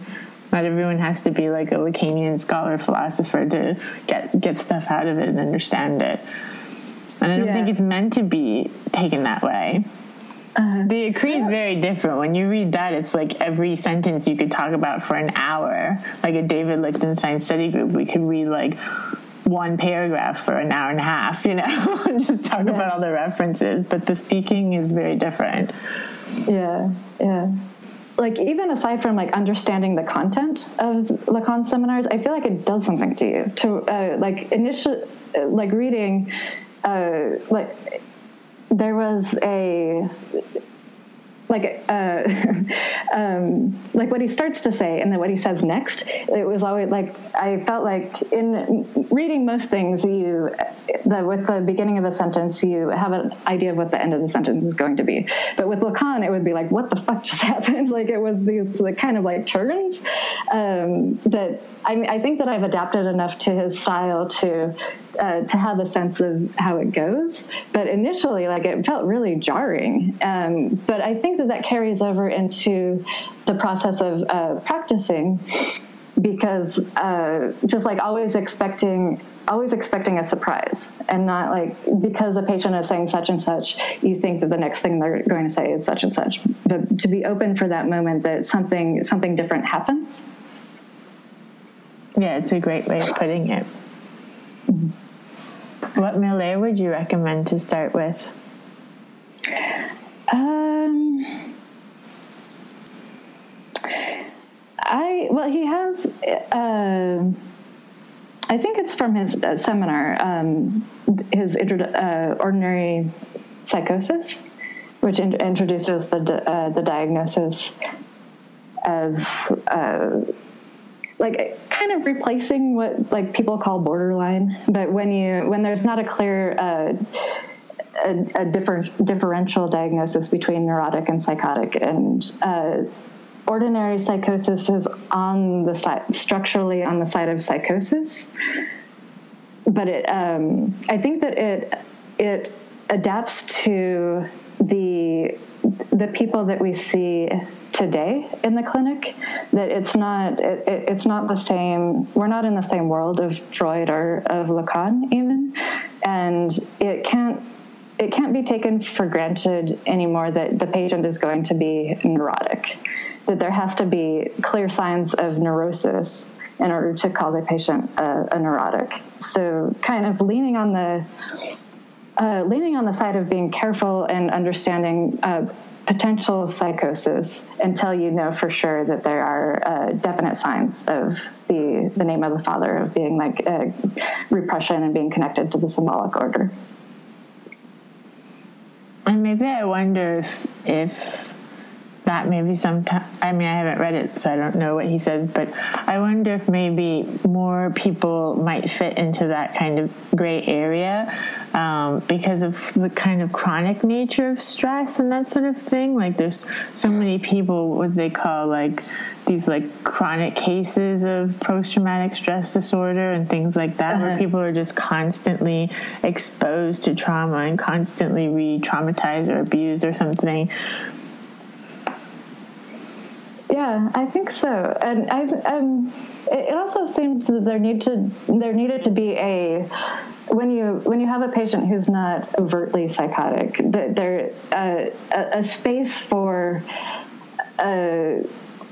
Not everyone has to be like a Lacanian scholar philosopher to get get stuff out of it and understand it. And I don't yeah. think it's meant to be taken that way. Uh, the yeah. is very different. When you read that, it's like every sentence you could talk about for an hour. Like a David Lichtenstein study group, we could read like one paragraph for an hour and a half, you know, just talk yeah. about all the references. But the speaking is very different. Yeah, yeah like even aside from like understanding the content of Lacan seminars, I feel like it does something to you. To uh, like initial, like reading, uh, like there was a like uh, um, like what he starts to say and then what he says next it was always like i felt like in reading most things you the, with the beginning of a sentence you have an idea of what the end of the sentence is going to be but with lacan it would be like what the fuck just happened like it was these like, kind of like turns um, that I, I think that i've adapted enough to his style to uh, to have a sense of how it goes. But initially, like it felt really jarring. Um, but I think that that carries over into the process of uh, practicing because uh, just like always expecting always expecting a surprise and not like because the patient is saying such and such you think that the next thing they're going to say is such and such but to be open for that moment that something something different happens yeah it's a great way of putting it mm-hmm. What Miller would you recommend to start with? Um, I well, he has. Uh, I think it's from his uh, seminar, um, his uh, ordinary psychosis, which in- introduces the uh, the diagnosis as uh, like kind of replacing what like people call borderline but when you when there's not a clear uh, a, a, different differential diagnosis between neurotic and psychotic. And uh, ordinary psychosis is on the side structurally on the side of psychosis. But it um, i think that it it adapts to the the people that we see today in the clinic that it's not it, it, it's not the same we're not in the same world of freud or of lacan even. And it can't it can't be taken for granted anymore that the patient is going to be neurotic that there has to be clear signs of neurosis in order to call the patient a, a neurotic so kind of leaning on the uh, leaning on the side of being careful and understanding uh, potential psychosis until you know for sure that there are uh, definite signs of the the name of the father of being like uh, repression and being connected to the symbolic order. And maybe I wonder if if that maybe sometimes i mean i haven't read it so i don't know what he says but i wonder if maybe more people might fit into that kind of gray area um, because of the kind of chronic nature of stress and that sort of thing like there's so many people what they call like these like chronic cases of post-traumatic stress disorder and things like that uh-huh. where people are just constantly exposed to trauma and constantly re-traumatized or abused or something yeah, I think so, and I, um, it also seems that there need to there needed to be a when you when you have a patient who's not overtly psychotic, that there uh, a, a space for. Uh,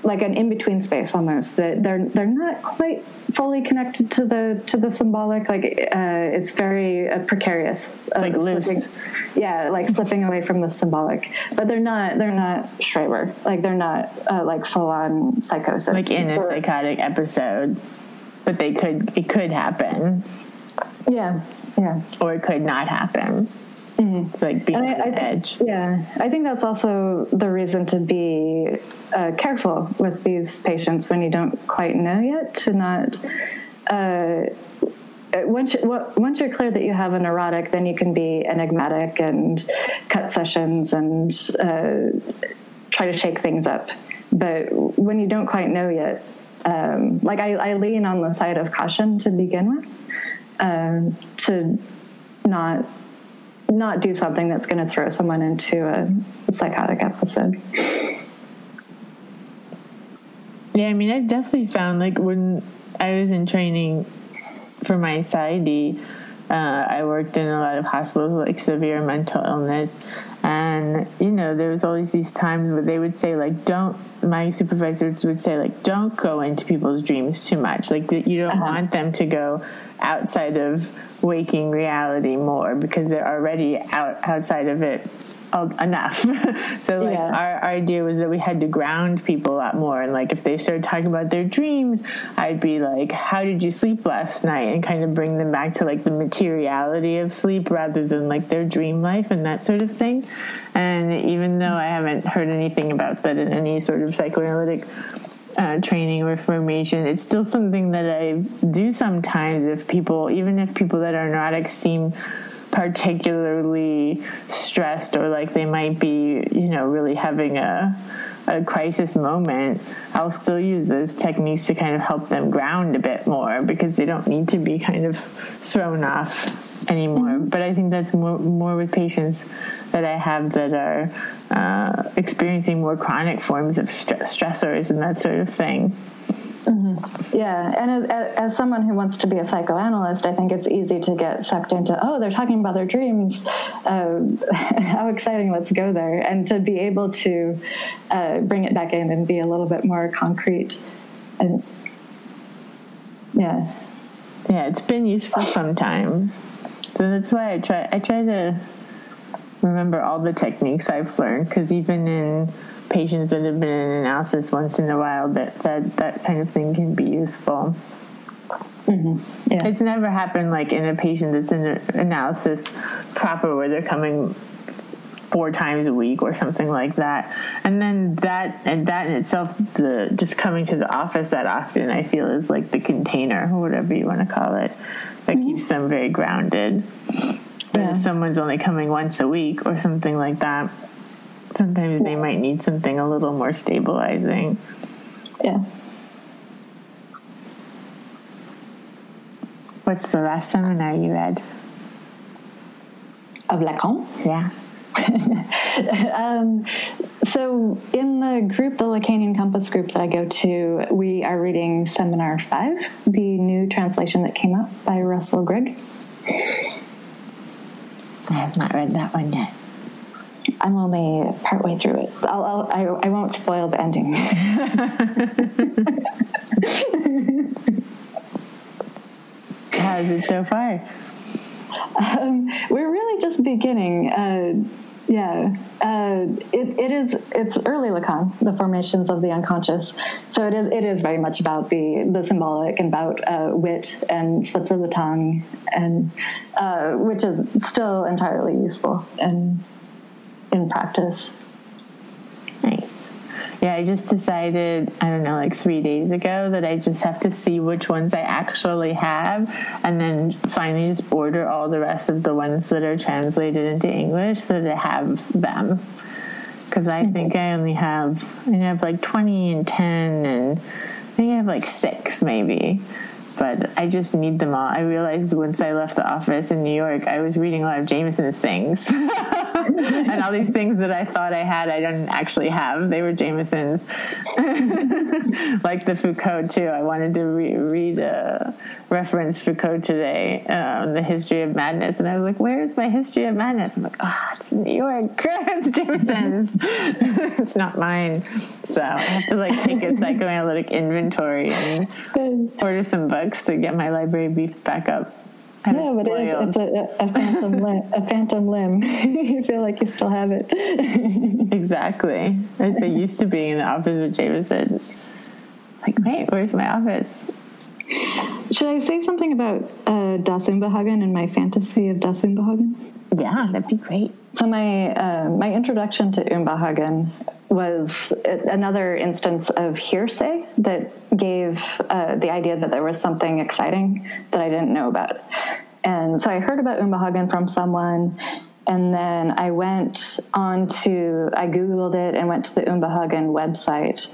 like an in between space almost. That they're they're not quite fully connected to the to the symbolic like uh, it's very uh, precarious. It's like slipping, loose. Yeah like slipping away from the symbolic. But they're not they're not Schreber. Like they're not uh, like full on psychosis. Like in a psychotic episode but they could it could happen. Yeah yeah. Or it could not happen Mm-hmm. Like being on the edge. Yeah, I think that's also the reason to be uh, careful with these patients when you don't quite know yet. To not uh, once you, once you're clear that you have a neurotic, then you can be enigmatic and cut sessions and uh, try to shake things up. But when you don't quite know yet, um, like I, I, lean on the side of caution to begin with, um, to not not do something that's going to throw someone into a, psychotic episode. Yeah, I mean, I've definitely found like when I was in training for my PsyD, uh, I worked in a lot of hospitals with like severe mental illness, and you know there was always these times where they would say like, "Don't." My supervisors would say like, "Don't go into people's dreams too much. Like you don't uh-huh. want them to go outside of waking reality more because they're already out outside of it enough. so like yeah. our, our idea was that we had to ground people a lot more and like if they started talking about their dreams, I'd be like, How did you sleep last night? and kind of bring them back to like the materiality of sleep rather than like their dream life and that sort of thing. And even though I haven't heard anything about that in any sort of psychoanalytic uh, training or formation, it's still something that I do sometimes if people, even if people that are neurotic seem particularly stressed or like they might be, you know, really having a, a crisis moment, I'll still use those techniques to kind of help them ground a bit more because they don't need to be kind of thrown off anymore. Mm-hmm. But I think that's more more with patients that I have that are uh, experiencing more chronic forms of st- stressors and that sort of thing. Mm-hmm. Yeah, and as, as someone who wants to be a psychoanalyst, I think it's easy to get sucked into, oh, they're talking about their dreams. Uh, how exciting, let's go there. And to be able to uh, bring it back in and be a little bit more concrete. And yeah. Yeah, it's been useful sometimes. So that's why I try, I try to remember all the techniques I've learned because even in patients that have been in analysis once in a while, that that, that kind of thing can be useful. Mm-hmm. Yeah. It's never happened like in a patient that's in analysis proper where they're coming four times a week or something like that. And then that and that in itself, the just coming to the office that often, I feel is like the container or whatever you want to call it that mm-hmm. keeps them very grounded. But yeah. if someone's only coming once a week or something like that, sometimes they might need something a little more stabilizing. Yeah. What's the last seminar you read? Of Lacan? Yeah. um, so in the group, the Lacanian Compass group that I go to, we are reading Seminar 5, the new translation that came out by Russell Grigg. I have not read that one yet. I'm only partway through it. I'll, I'll, I, I won't spoil the ending. How is it so far? Um, we're really just beginning. Uh, yeah, uh, it, it is. It's early Lacan, the formations of the unconscious. So it is. It is very much about the the symbolic and about uh, wit and slips of the tongue, and uh, which is still entirely useful and in practice. Nice. Yeah, I just decided, I don't know, like three days ago that I just have to see which ones I actually have and then finally just order all the rest of the ones that are translated into English so that I have them. Because I think I only have, I have like 20 and 10 and I think I have like six maybe but I just need them all. I realized once I left the office in New York, I was reading a lot of Jameson's things. and all these things that I thought I had, I didn't actually have. They were Jameson's. like the Foucault, too. I wanted to re- read a reference Foucault today, um, The History of Madness. And I was like, where's my History of Madness? I'm like, ah, oh, it's in New York. it's Jameson's. it's not mine. So I have to like take a psychoanalytic inventory and order some books to get my library beef back up. No, but it is, it's a, a phantom limb. A phantom limb. you feel like you still have it. exactly. As I used to being in the office with Jameson. Like, wait, where's my office? Should I say something about uh, Das Unbehagen and my fantasy of Das Unbehagen? Yeah, that'd be great. So my uh, my introduction to Unbehagen was another instance of hearsay that gave uh, the idea that there was something exciting that I didn't know about. And so I heard about Unbehagen from someone, and then I went on to, I Googled it and went to the Unbehagen website.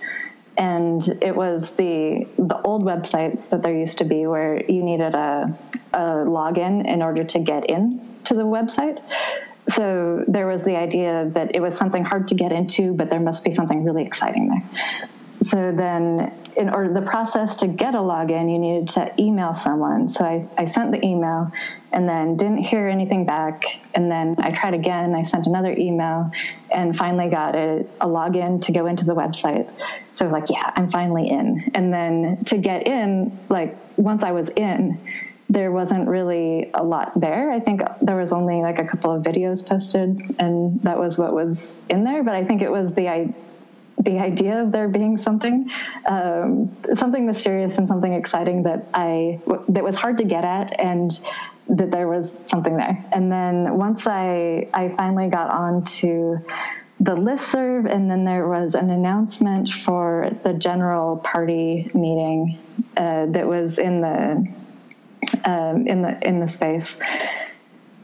And it was the the old website that there used to be where you needed a, a login in order to get in to the website so there was the idea that it was something hard to get into, but there must be something really exciting there. So then, in order the process to get a login, you needed to email someone. So I, I sent the email, and then didn't hear anything back. And then I tried again. I sent another email, and finally got a, a login to go into the website. So like, yeah, I'm finally in. And then to get in, like once I was in there wasn't really a lot there. I think there was only like a couple of videos posted, and that was what was in there. But I think it was the the idea of there being something, um, something mysterious and something exciting that I that was hard to get at, and that there was something there. And then once I I finally got on to the listserv, and then there was an announcement for the general party meeting uh, that was in the um, in the in the space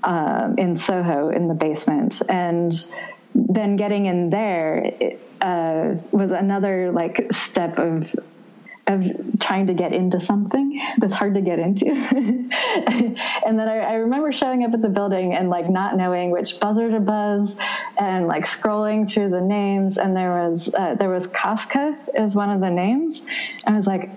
um, in Soho in the basement, and then getting in there it, uh, was another like step of of trying to get into something that's hard to get into. and then I, I, remember showing up at the building and like not knowing which buzzer to buzz and like scrolling through the names. And there was, uh, there was Kafka is one of the names. and I was like,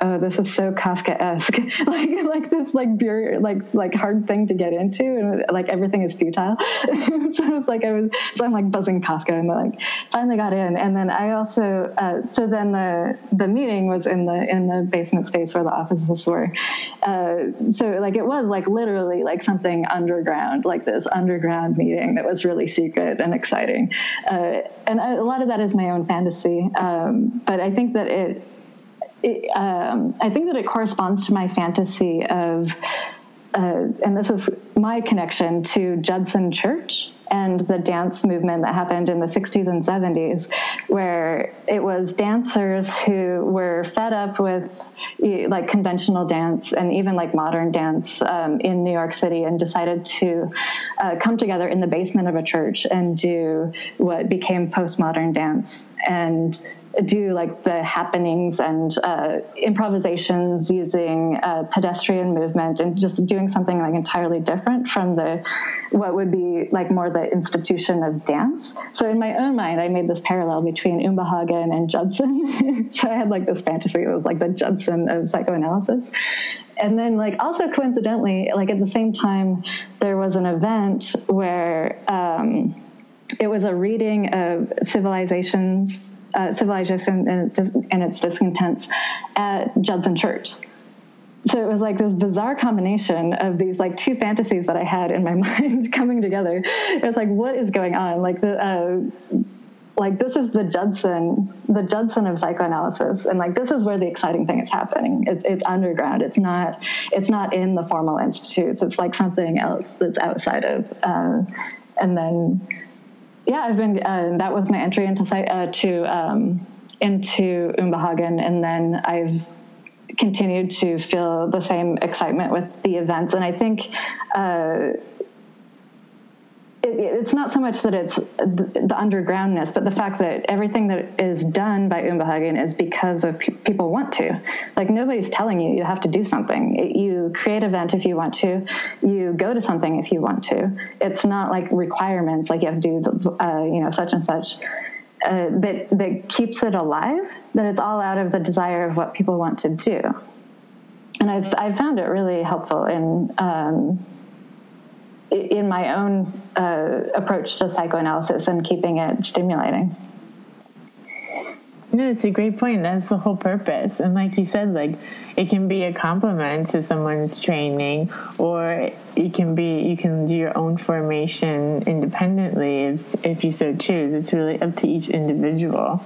oh, this is so Kafka-esque, like like this like pure like like hard thing to get into, and like everything is futile. so it's like I was so I'm like buzzing Kafka, and like finally got in, and then I also uh, so then the the meeting was in the in the basement space where the offices were. Uh, so like it was like literally like something underground, like this underground meeting that was really secret and exciting, uh, and a lot of that is my own fantasy, um, but I think that it um, I think that it corresponds to my fantasy of, uh, and this is my connection to Judson Church and the dance movement that happened in the 60s and 70s, where it was dancers who were fed up with like conventional dance and even like modern dance um, in New York City and decided to uh, come together in the basement of a church and do what became postmodern dance. And do like the happenings and uh, improvisations using uh, pedestrian movement and just doing something like entirely different from the what would be like more the institution of dance. So in my own mind, I made this parallel between Unbehagen and Judson. so I had like this fantasy. It was like the Judson of psychoanalysis and then like also coincidentally like at the same time there was an event where um, it was a reading of civilizations uh, civilization and, its discontents at judson church so it was like this bizarre combination of these like two fantasies that I had in my mind coming together. It was like, what is going on? Like the uh, like this is the Judson, the Judson of psychoanalysis, and like this is where the exciting thing is happening. It's it's underground. It's not it's not in the formal institutes. It's like something else that's outside of. Uh, and then, yeah, I've been. Uh, that was my entry into uh, to um, into Unbehagen, and then I've continued to feel the same excitement with the events. And I think uh, it, it's not so much that it's the, the, undergroundness, but the fact that everything that is done by Unbehagen is because of pe- people want to. Like nobody's telling you you have to do something. It, you create an event if you want to. You go to something if you want to. It's not like requirements like you have to do uh, you know such and such. Uh, that that keeps it alive. That it's all out of the desire of what people want to do. And I've I've found it really helpful in. Um, in my own uh, approach to psychoanalysis and keeping it stimulating. No, it's a great point. That's the whole purpose. And like you said, like it can be a complement to someone's training, or it can be you can do your own formation independently if if you so choose. It's really up to each individual.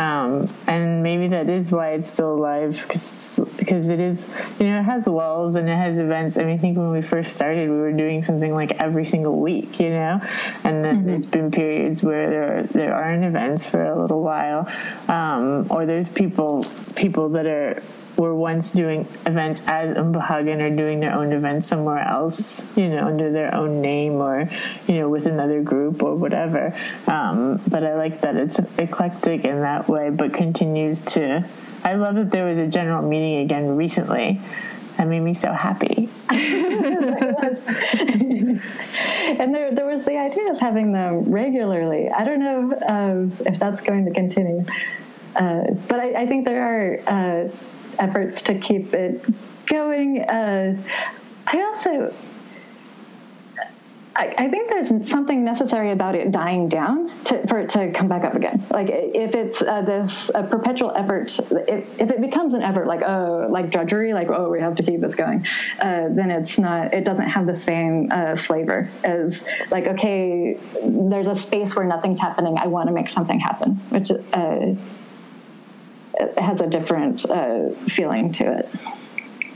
Um, and maybe that is why it's still alive because because it is you know it has lulls and it has events. I mean, I think when we first started, we were doing something like every single week, you know, and then mm-hmm. there's been periods where there are, there aren't events for a little while, um, or there's people people that are were once doing events as Unbehagen or doing their own events somewhere else, you know, under their own name or, you know, with another group or whatever. Um, but I like that it's eclectic in that way, but continues to. I love that there was a general meeting again recently. That made me so happy. and there, there was the idea of having them regularly. I don't know if, um, if that's going to continue. Uh, but I, I, think there are uh, efforts to keep it going. Uh, I also I, think there's something necessary about it dying down to, for it to come back up again. Like if it's uh, this a perpetual effort, if, if it becomes an effort like oh like drudgery, like oh we have to keep this going, uh, then it's not. It doesn't have the same uh, flavor as like okay, there's a space where nothing's happening. I want to make something happen, which uh, has a different uh, feeling to it.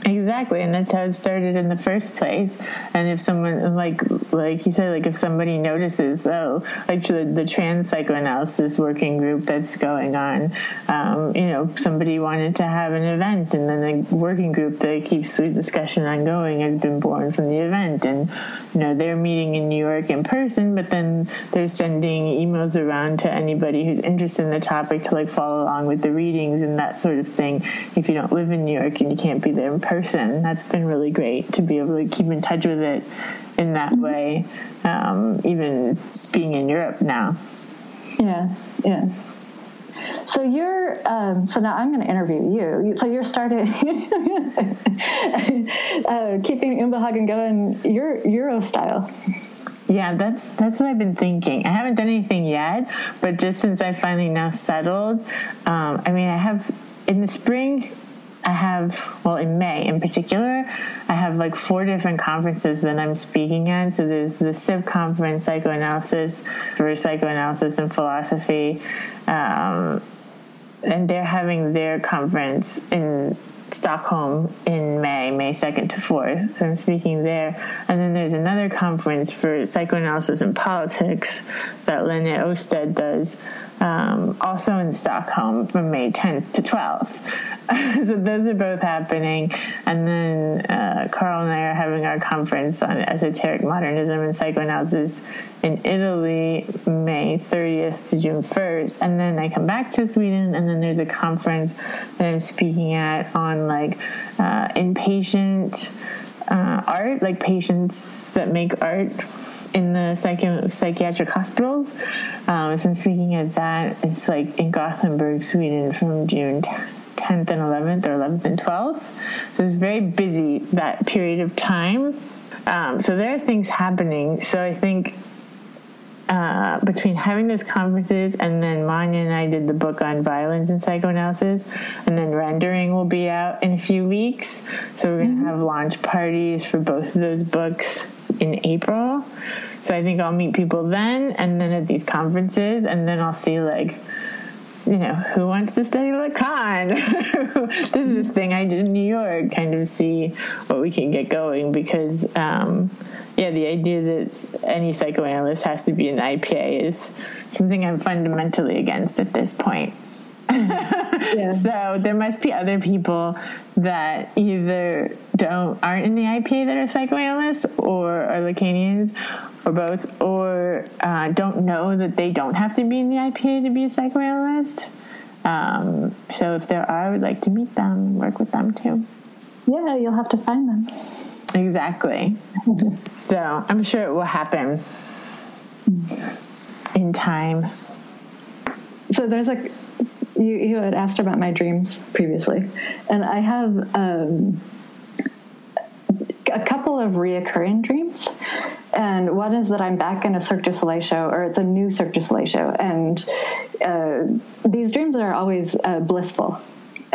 Exactly, and that's how it started in the first place. And if someone, like, like you said, like if somebody notices, oh, like the, the trans psychoanalysis working group that's going on, um, you know, somebody wanted to have an event, and then a working group that keeps the discussion ongoing has been born from the event, and you know, they're meeting in New York in person, but then they're sending emails around to anybody who's interested in the topic to like follow along with the readings and that sort of thing. If you don't live in New York and you can't be there in person person. That's been really great to be able to keep in touch with it in that mm-hmm. way, um, even being in Europe now. Yeah, yeah. So you're um, so now I'm going to interview you. So you're starting uh, keeping Unbehagen going Euro, Euro style. Yeah, that's that's what I've been thinking. I haven't done anything yet, but just since I finally now settled, um, I mean, I have in the spring I have, well, in May in particular, I have like four different conferences that I'm speaking at. So there's the CIV conference, psychoanalysis for psychoanalysis and philosophy. Um, and they're having their conference in Stockholm in May, May 2nd to 4th. So I'm speaking there. And then there's another conference for psychoanalysis and politics that Lene Auestad does, um, also in Stockholm from May 10th to 12th. so those are both happening. And then uh, Carl and I are having our conference on esoteric modernism and psychoanalysis in Italy, May 30th to June 1st. And then I come back to Sweden, and then there's a conference that I'm speaking at on like uh, inpatient uh, art, like patients that make art in the psychi- psychiatric hospitals. Um, so speaking at that. It's like in Gothenburg, Sweden from June 10th and 11th or 11th and 12th. So it's very busy that period of time. Um, so there are things happening. So I think uh, between having those conferences and then Manya and I did the book on violence and psychoanalysis, and then rendering will be out in a few weeks. So we're going to mm-hmm. have launch parties for both of those books in April. So I think I'll meet people then and then at these conferences, and then I'll see like you know, who wants to study Lacan? this is this thing I did in New York, kind of see what we can get going because um, yeah, the idea that any psychoanalyst has to be an IPA is something I'm fundamentally against at this point. Yeah. So there must be other people that either don't aren't in the IPA that are psychoanalysts or are Lacanians or both, or uh, don't know that they don't have to be in the IPA to be a psychoanalyst. Um, so if there are, I would like to meet them, and work with them too. Yeah, you'll have to find them. Exactly. so I'm sure it will happen in time. So there's like you, you had asked about my dreams previously, and I have um, a couple of reoccurring dreams. And one is that I'm back in a Cirque du Soleil show, or it's a new Cirque du Soleil show. And uh, these dreams are always uh, blissful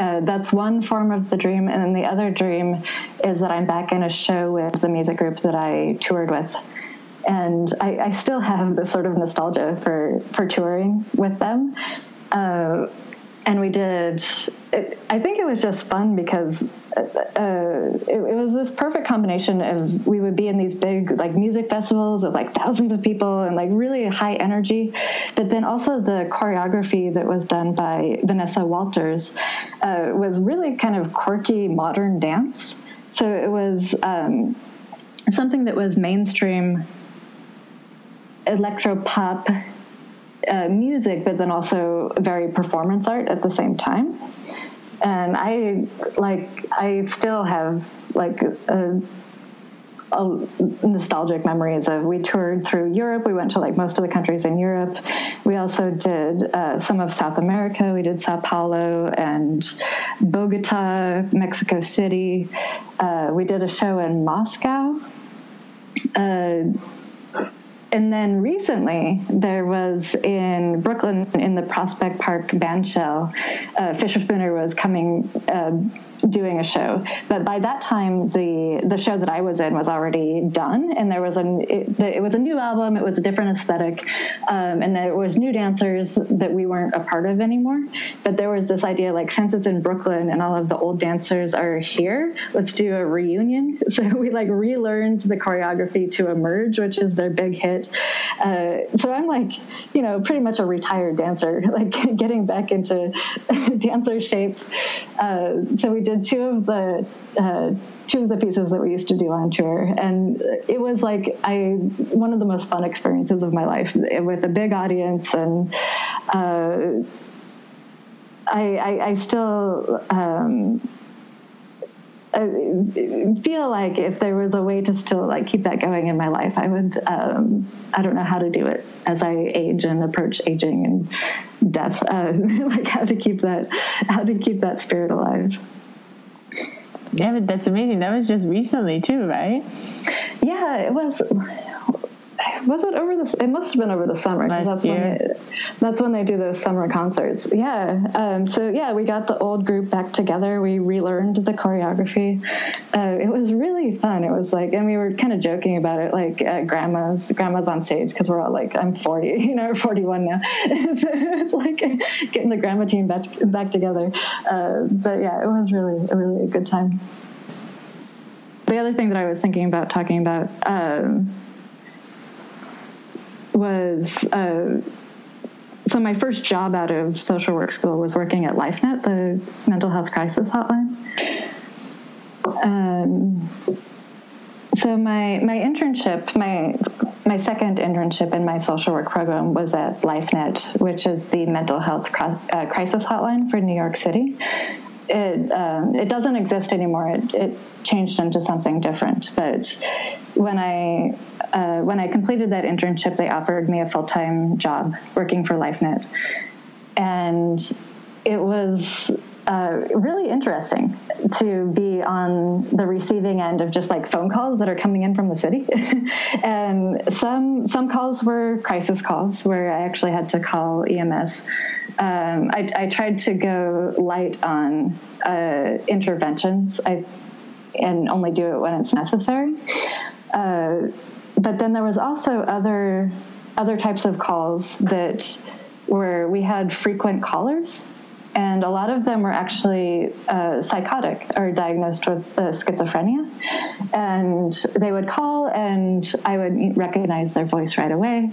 uh, that's one form of the dream. And then the other dream is that I'm back in a show with the music group that I toured with. And I, I still have this sort of nostalgia for, for touring with them. Uh, and we did it, i think it was just fun because uh, uh, it, it, was this perfect combination of we would be in these big like music festivals with like thousands of people and like really high energy but then also the choreography that was done by vanessa walters uh, was really kind of quirky modern dance so it was um, something that was mainstream electro pop uh, music, but then also very performance art at the same time. And I like I still have like a, a nostalgic memories of we toured through Europe. We went to like most of the countries in Europe. We also did uh, some of South America. We did Sao Paulo and Bogota, Mexico City. Uh, we did a show in Moscow. And then recently, there was in Brooklyn in the Prospect Park bandshell, uh, Fischerspooner was coming uh, doing a show. But by that time, the the show that I was in was already done, and there was a it, it was a new album. It was a different aesthetic, um, and there was new dancers that we weren't a part of anymore. But there was this idea like since it's in Brooklyn and all of the old dancers are here, let's do a reunion. So we like relearned the choreography to Emerge, which is their big hit. Uh, so I'm like, you know, pretty much a retired dancer, like getting back into dancer shape. Uh, so we did two of the uh, two of the pieces that we used to do on tour, and it was like I one of the most fun experiences of my life with a big audience, and uh, I, I, I, still. Um, I feel like if there was a way to still like keep that going in my life, I would. Um, I don't know how to do it as I age and approach aging and death. Uh, like how to keep that, how to keep that spirit alive. Yeah, but that's amazing. That was just recently too, right? Yeah, it was. Was it over the? It must have been over the summer. Last that's year. When they, that's when they do those summer concerts. Yeah. Um, so yeah, we got the old group back together. We relearned the choreography. Uh, it was really fun. It was like, and we were kind of joking about it, like uh, grandmas, grandmas on stage because we're all like, I'm 40, you know, or 41 now. it's like getting the grandma team back back together. Uh, but yeah, it was really, really a good time. The other thing that I was thinking about talking about. Um, was uh, so my first job out of social work school was working at LifeNet, the mental health crisis hotline. Um, so my my internship, my my second internship in my social work program was at LifeNet, which is the mental health uh, crisis hotline for New York City. It um, it doesn't exist anymore. It, it changed into something different. But when I uh, when I completed that internship, they offered me a full time job working for LifeNet, and it was uh, really interesting to be on the receiving end of just like phone calls that are coming in from the city, and some some calls were crisis calls where I actually had to call EMS. Um, I, I, tried to go light on uh, interventions. I and only do it when it's necessary. Uh, but then there was also other other types of calls that where we had frequent callers and a lot of them were actually uh, psychotic or diagnosed with uh, schizophrenia. And they would call, and I would recognize their voice right away.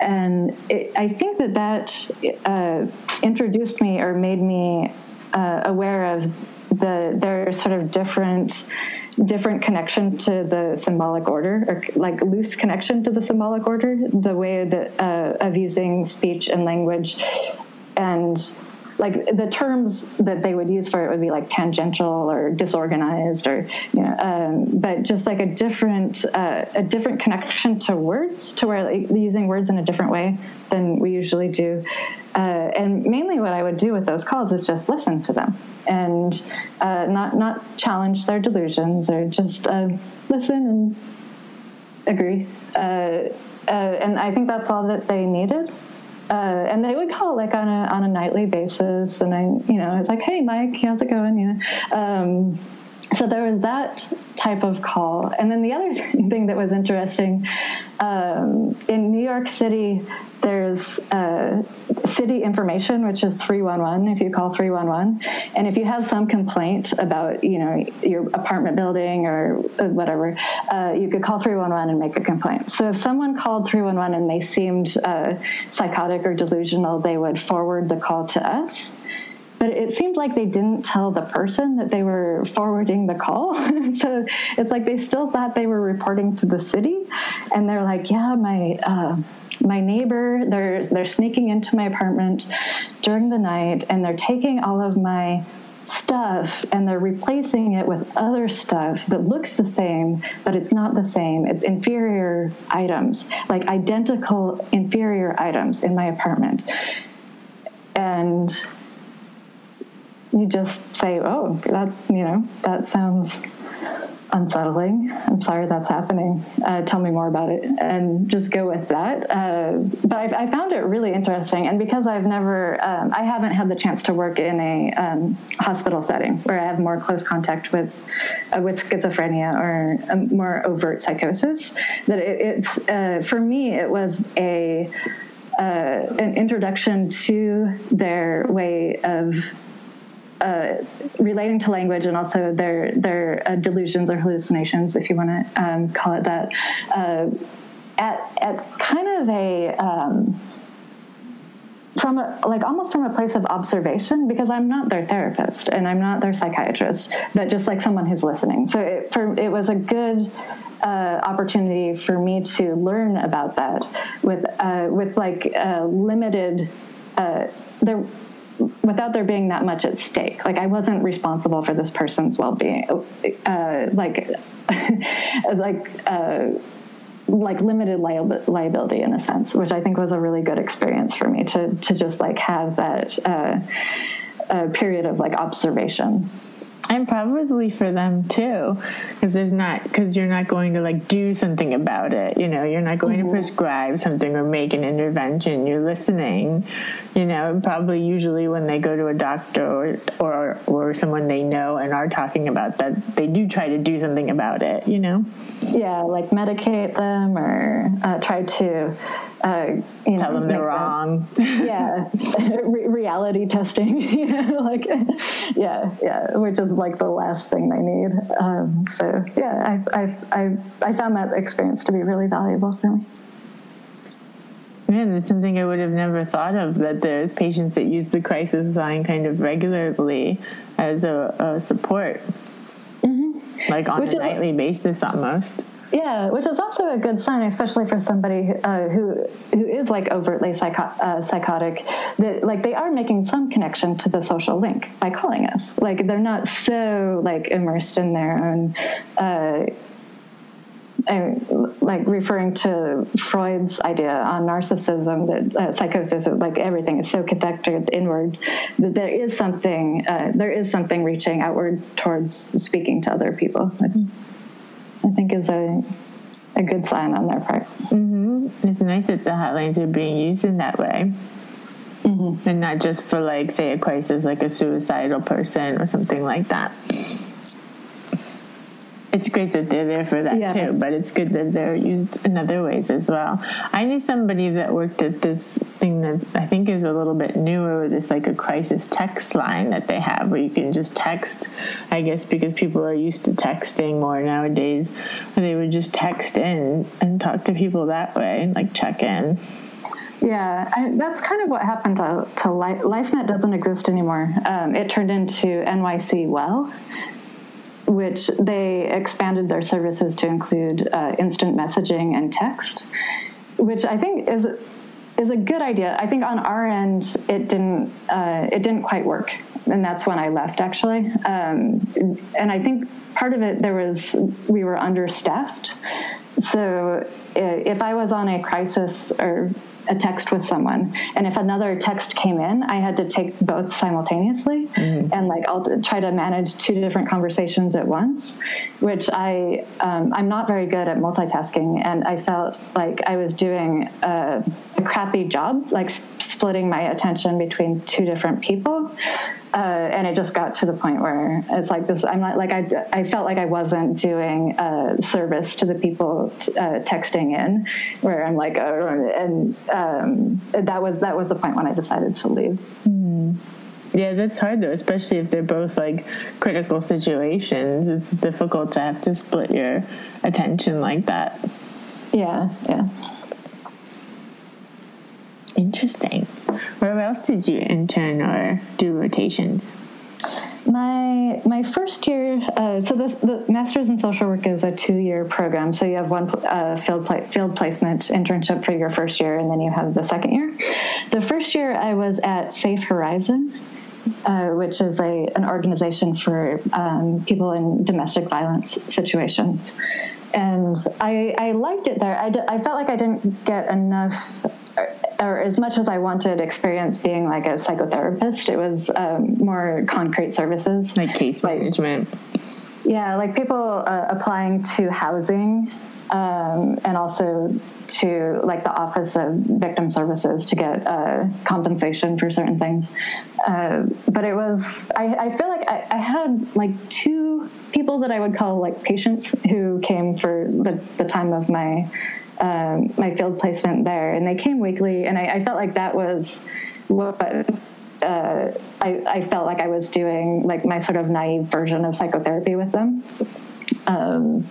And it, I think that that uh, introduced me or made me uh, aware of the their sort of different different connection to the symbolic order or like loose connection to the symbolic order the way that uh, of using speech and language and like the terms that they would use for it would be like tangential or disorganized or you know um, but just like a different uh, a different connection to words to where like, using words in a different way than we usually do. Uh, and mainly what I would do with those calls is just listen to them and uh, not not challenge their delusions or just uh, listen and agree. Uh, uh, and I think that's all that they needed uh, and they would call like on a on a nightly basis, and I, you know, I was like, "Hey, Mike, how's it going?" You know, um, so there was that type of call, and then the other thing that was interesting um, in New York City, there's uh, city information, which is 311 if you call 311. And if you have some complaint about, you know, your apartment building or whatever, uh, you could call 311 and make a complaint. So if someone called 311 and they seemed uh, psychotic or delusional, they would forward the call to us but it seemed like they didn't tell the person that they were forwarding the call. so it's like they still thought they were reporting to the city, and they're like, "Yeah, my uh, my neighbor they're they're sneaking into my apartment during the night, and they're taking all of my." stuff and they're replacing it with other stuff that looks the same but it's not the same it's inferior items like identical inferior items in my apartment and you just say, "Oh, that you know that sounds unsettling. I'm sorry that's happening. Uh, tell me more about it, and just go with that." Uh, but I, I, found it really interesting, and because I've never, um, I haven't had the chance to work in a um, hospital setting where I have more close contact with uh, with schizophrenia or a more overt psychosis. That it, it's uh, for me, it was a uh, an introduction to their way of uh, relating to language and also their their uh, delusions or hallucinations, if you want to um, call it that, uh, at at kind of a um, from a, like almost from a place of observation because I'm not their therapist and I'm not their psychiatrist, but just like someone who's listening. So it, for, it was a good uh, opportunity for me to learn about that with uh, with like limited. Uh, there without there being that much at stake. Like I wasn't responsible for this person's well-being. Uh, like, like. Uh, like limited liability in a sense, which I think was a really good experience for me to to just like have that uh, period of like observation. And probably for them too because there's not because you're not going to like do something about it you know you're not going mm-hmm. to prescribe something or make an intervention you're listening you know and probably usually when they go to a doctor or or or someone they know and are talking about that they do try to do something about it you know yeah like medicate them or uh, try to uh, you know, tell them they're wrong. Them, yeah, Re- reality testing. You know, like yeah, yeah, which is like the last thing they need. Um, so yeah, I, I I I found that experience to be really valuable for me. Yeah, that's something I would have never thought of. That there's patients that use the crisis line kind of regularly as a, a support, mm-hmm. like on Which a nightly basis almost. Yeah, which is also a good sign, especially for somebody uh, who who is like overtly psycho- uh, psychotic. That like they are making some connection to the social link by calling us. Like they're not so like immersed in their own. Uh, like referring to Freud's idea on narcissism, that uh, psychosis, like everything is so connected inward, that there is something, uh, there is something reaching outward towards speaking to other people. Mm-hmm. I think is a a good sign on their part. Mm-hmm. It's nice that the hotlines are being used in that way. Mm-hmm. And not just for, like, say, a crisis like a suicidal person or something like that it's great that they're there for that yeah. too, but it's good that they're used in other ways as well. I knew somebody that worked at this thing that I think is a little bit newer. It's like a crisis text line that they have where you can just text, I guess, because people are used to texting more nowadays. Where they would just text in and talk to people that way and like check in. Yeah, I, that's kind of what happened to, to Life, LifeNet doesn't exist anymore. Um, it turned into NYC Well, which they expanded their services to include uh, instant messaging and text, which I think is is a good idea. I think on our end it didn't uh, it didn't quite work, and that's when I left actually. Um, and I think part of it there was we were understaffed, so if I was on a crisis or a text with someone and if another text came in i had to take both simultaneously mm-hmm. and like i'll try to manage two different conversations at once which i um, i'm not very good at multitasking and i felt like i was doing a, a crappy job like splitting my attention between two different people uh, and it just got to the point where it's like this. I'm not like I. I felt like I wasn't doing a service to the people t- uh, texting in, where I'm like, uh, and um, that was that was the point when I decided to leave. Mm. Yeah, that's hard though, especially if they're both like critical situations. It's difficult to have to split your attention like that. Yeah, yeah. Interesting. Where else did you intern or do rotations? My my first year, uh, so the, the master's in social work is a two year program. So you have one uh, field field placement internship for your first year, and then you have the second year. The first year, I was at Safe Horizon, uh, which is a an organization for um, people in domestic violence situations. And I, I liked it there. I, d- I felt like I didn't get enough or as much as I wanted experience being like a psychotherapist, it was um, more concrete services, like case management. Yeah, like people uh, applying to housing, um, and also to like the Office of Victim Services to get uh, compensation for certain things. Uh, but it was, I, I feel like I, I, had like two people that I would call like patients who came for the, the time of my um, my field placement there, and they came weekly, and I, I felt like that was what. Uh, I, I, felt like I was doing like my sort of naive version of psychotherapy with them. Um,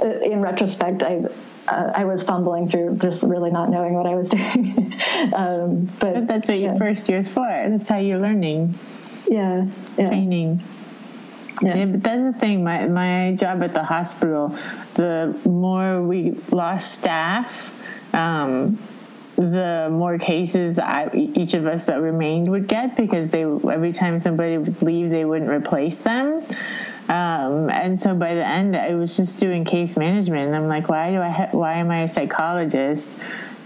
in retrospect, I uh, I was fumbling through just really not knowing what I was doing. um, but, but, that's what yeah. your first year is for. That's how you're learning. Yeah, yeah. training. Yeah. yeah. but that's the thing. My my job at the hospital, the more we lost staff, um, the more cases I, each of us that remained would get because they every time somebody would leave, they wouldn't replace them. Um, and so by the end, I was just doing case management, and I'm like, why do I? Ha- why am I a psychologist?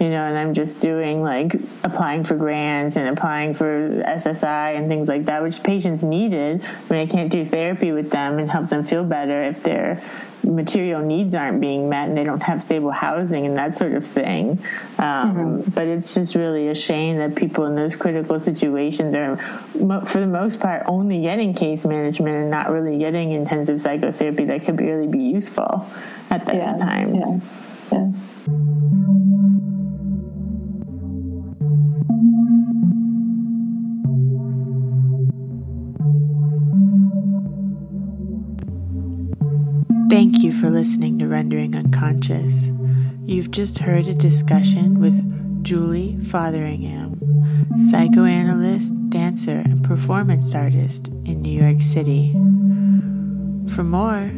You know, and I'm just doing like applying for grants and applying for SSI and things like that, which patients needed. I mean, I can't do therapy with them and help them feel better if their material needs aren't being met and they don't have stable housing and that sort of thing. Um, mm-hmm. But it's just really a shame that people in those critical situations are, for the most part, only getting case management and not really getting intensive psychotherapy that could really be useful at those yeah. times. Yeah. yeah. Thank you for listening to Rendering Unconscious. You've just heard a discussion with Julie Fotheringham, psychoanalyst, dancer, and performance artist in New York City. For more,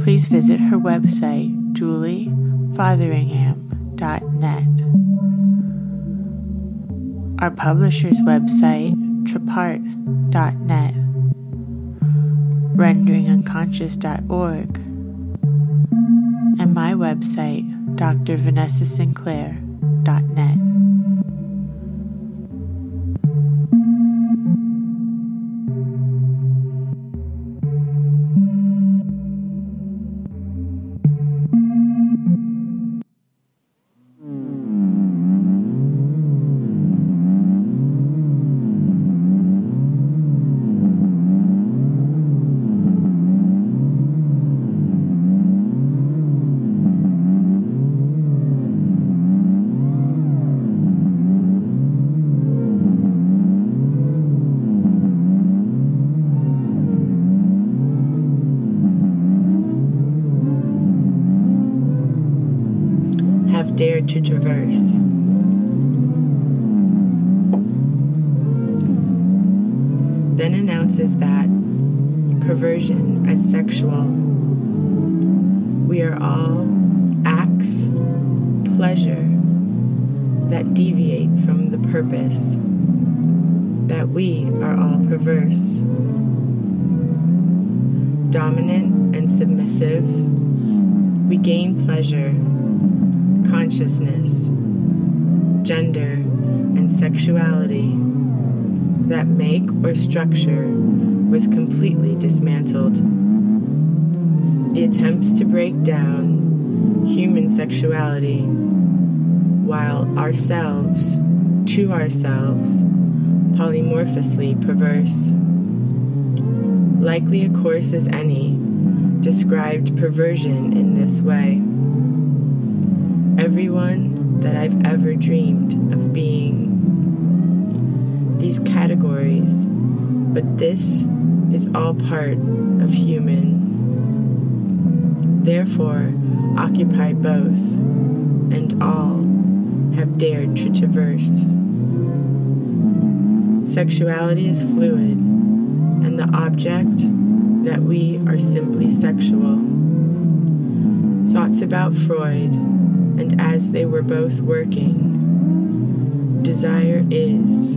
please visit her website, juliefotheringham.net. Our publisher's website, trapart.net renderingunconscious.org, and my website, drvanessasinclair.net. Dominant and submissive, we gain pleasure consciousness, gender, and sexuality that make or structure was completely dismantled. The attempts to break down human sexuality while ourselves, to ourselves, polymorphously perverse. Likely a course as any, described perversion in this way everyone that I've ever dreamed of being. These categories, but this is all part of human. Therefore, occupy both, and all have dared to traverse. Sexuality is fluid, and the object that we are simply sexual. Thoughts about Freud and as they were both working, desire is,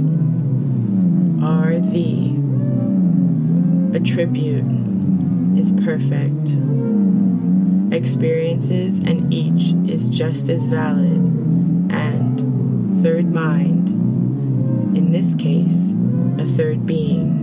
are the, attribute is perfect, experiences and each is just as valid, and third mind, in this case, a third being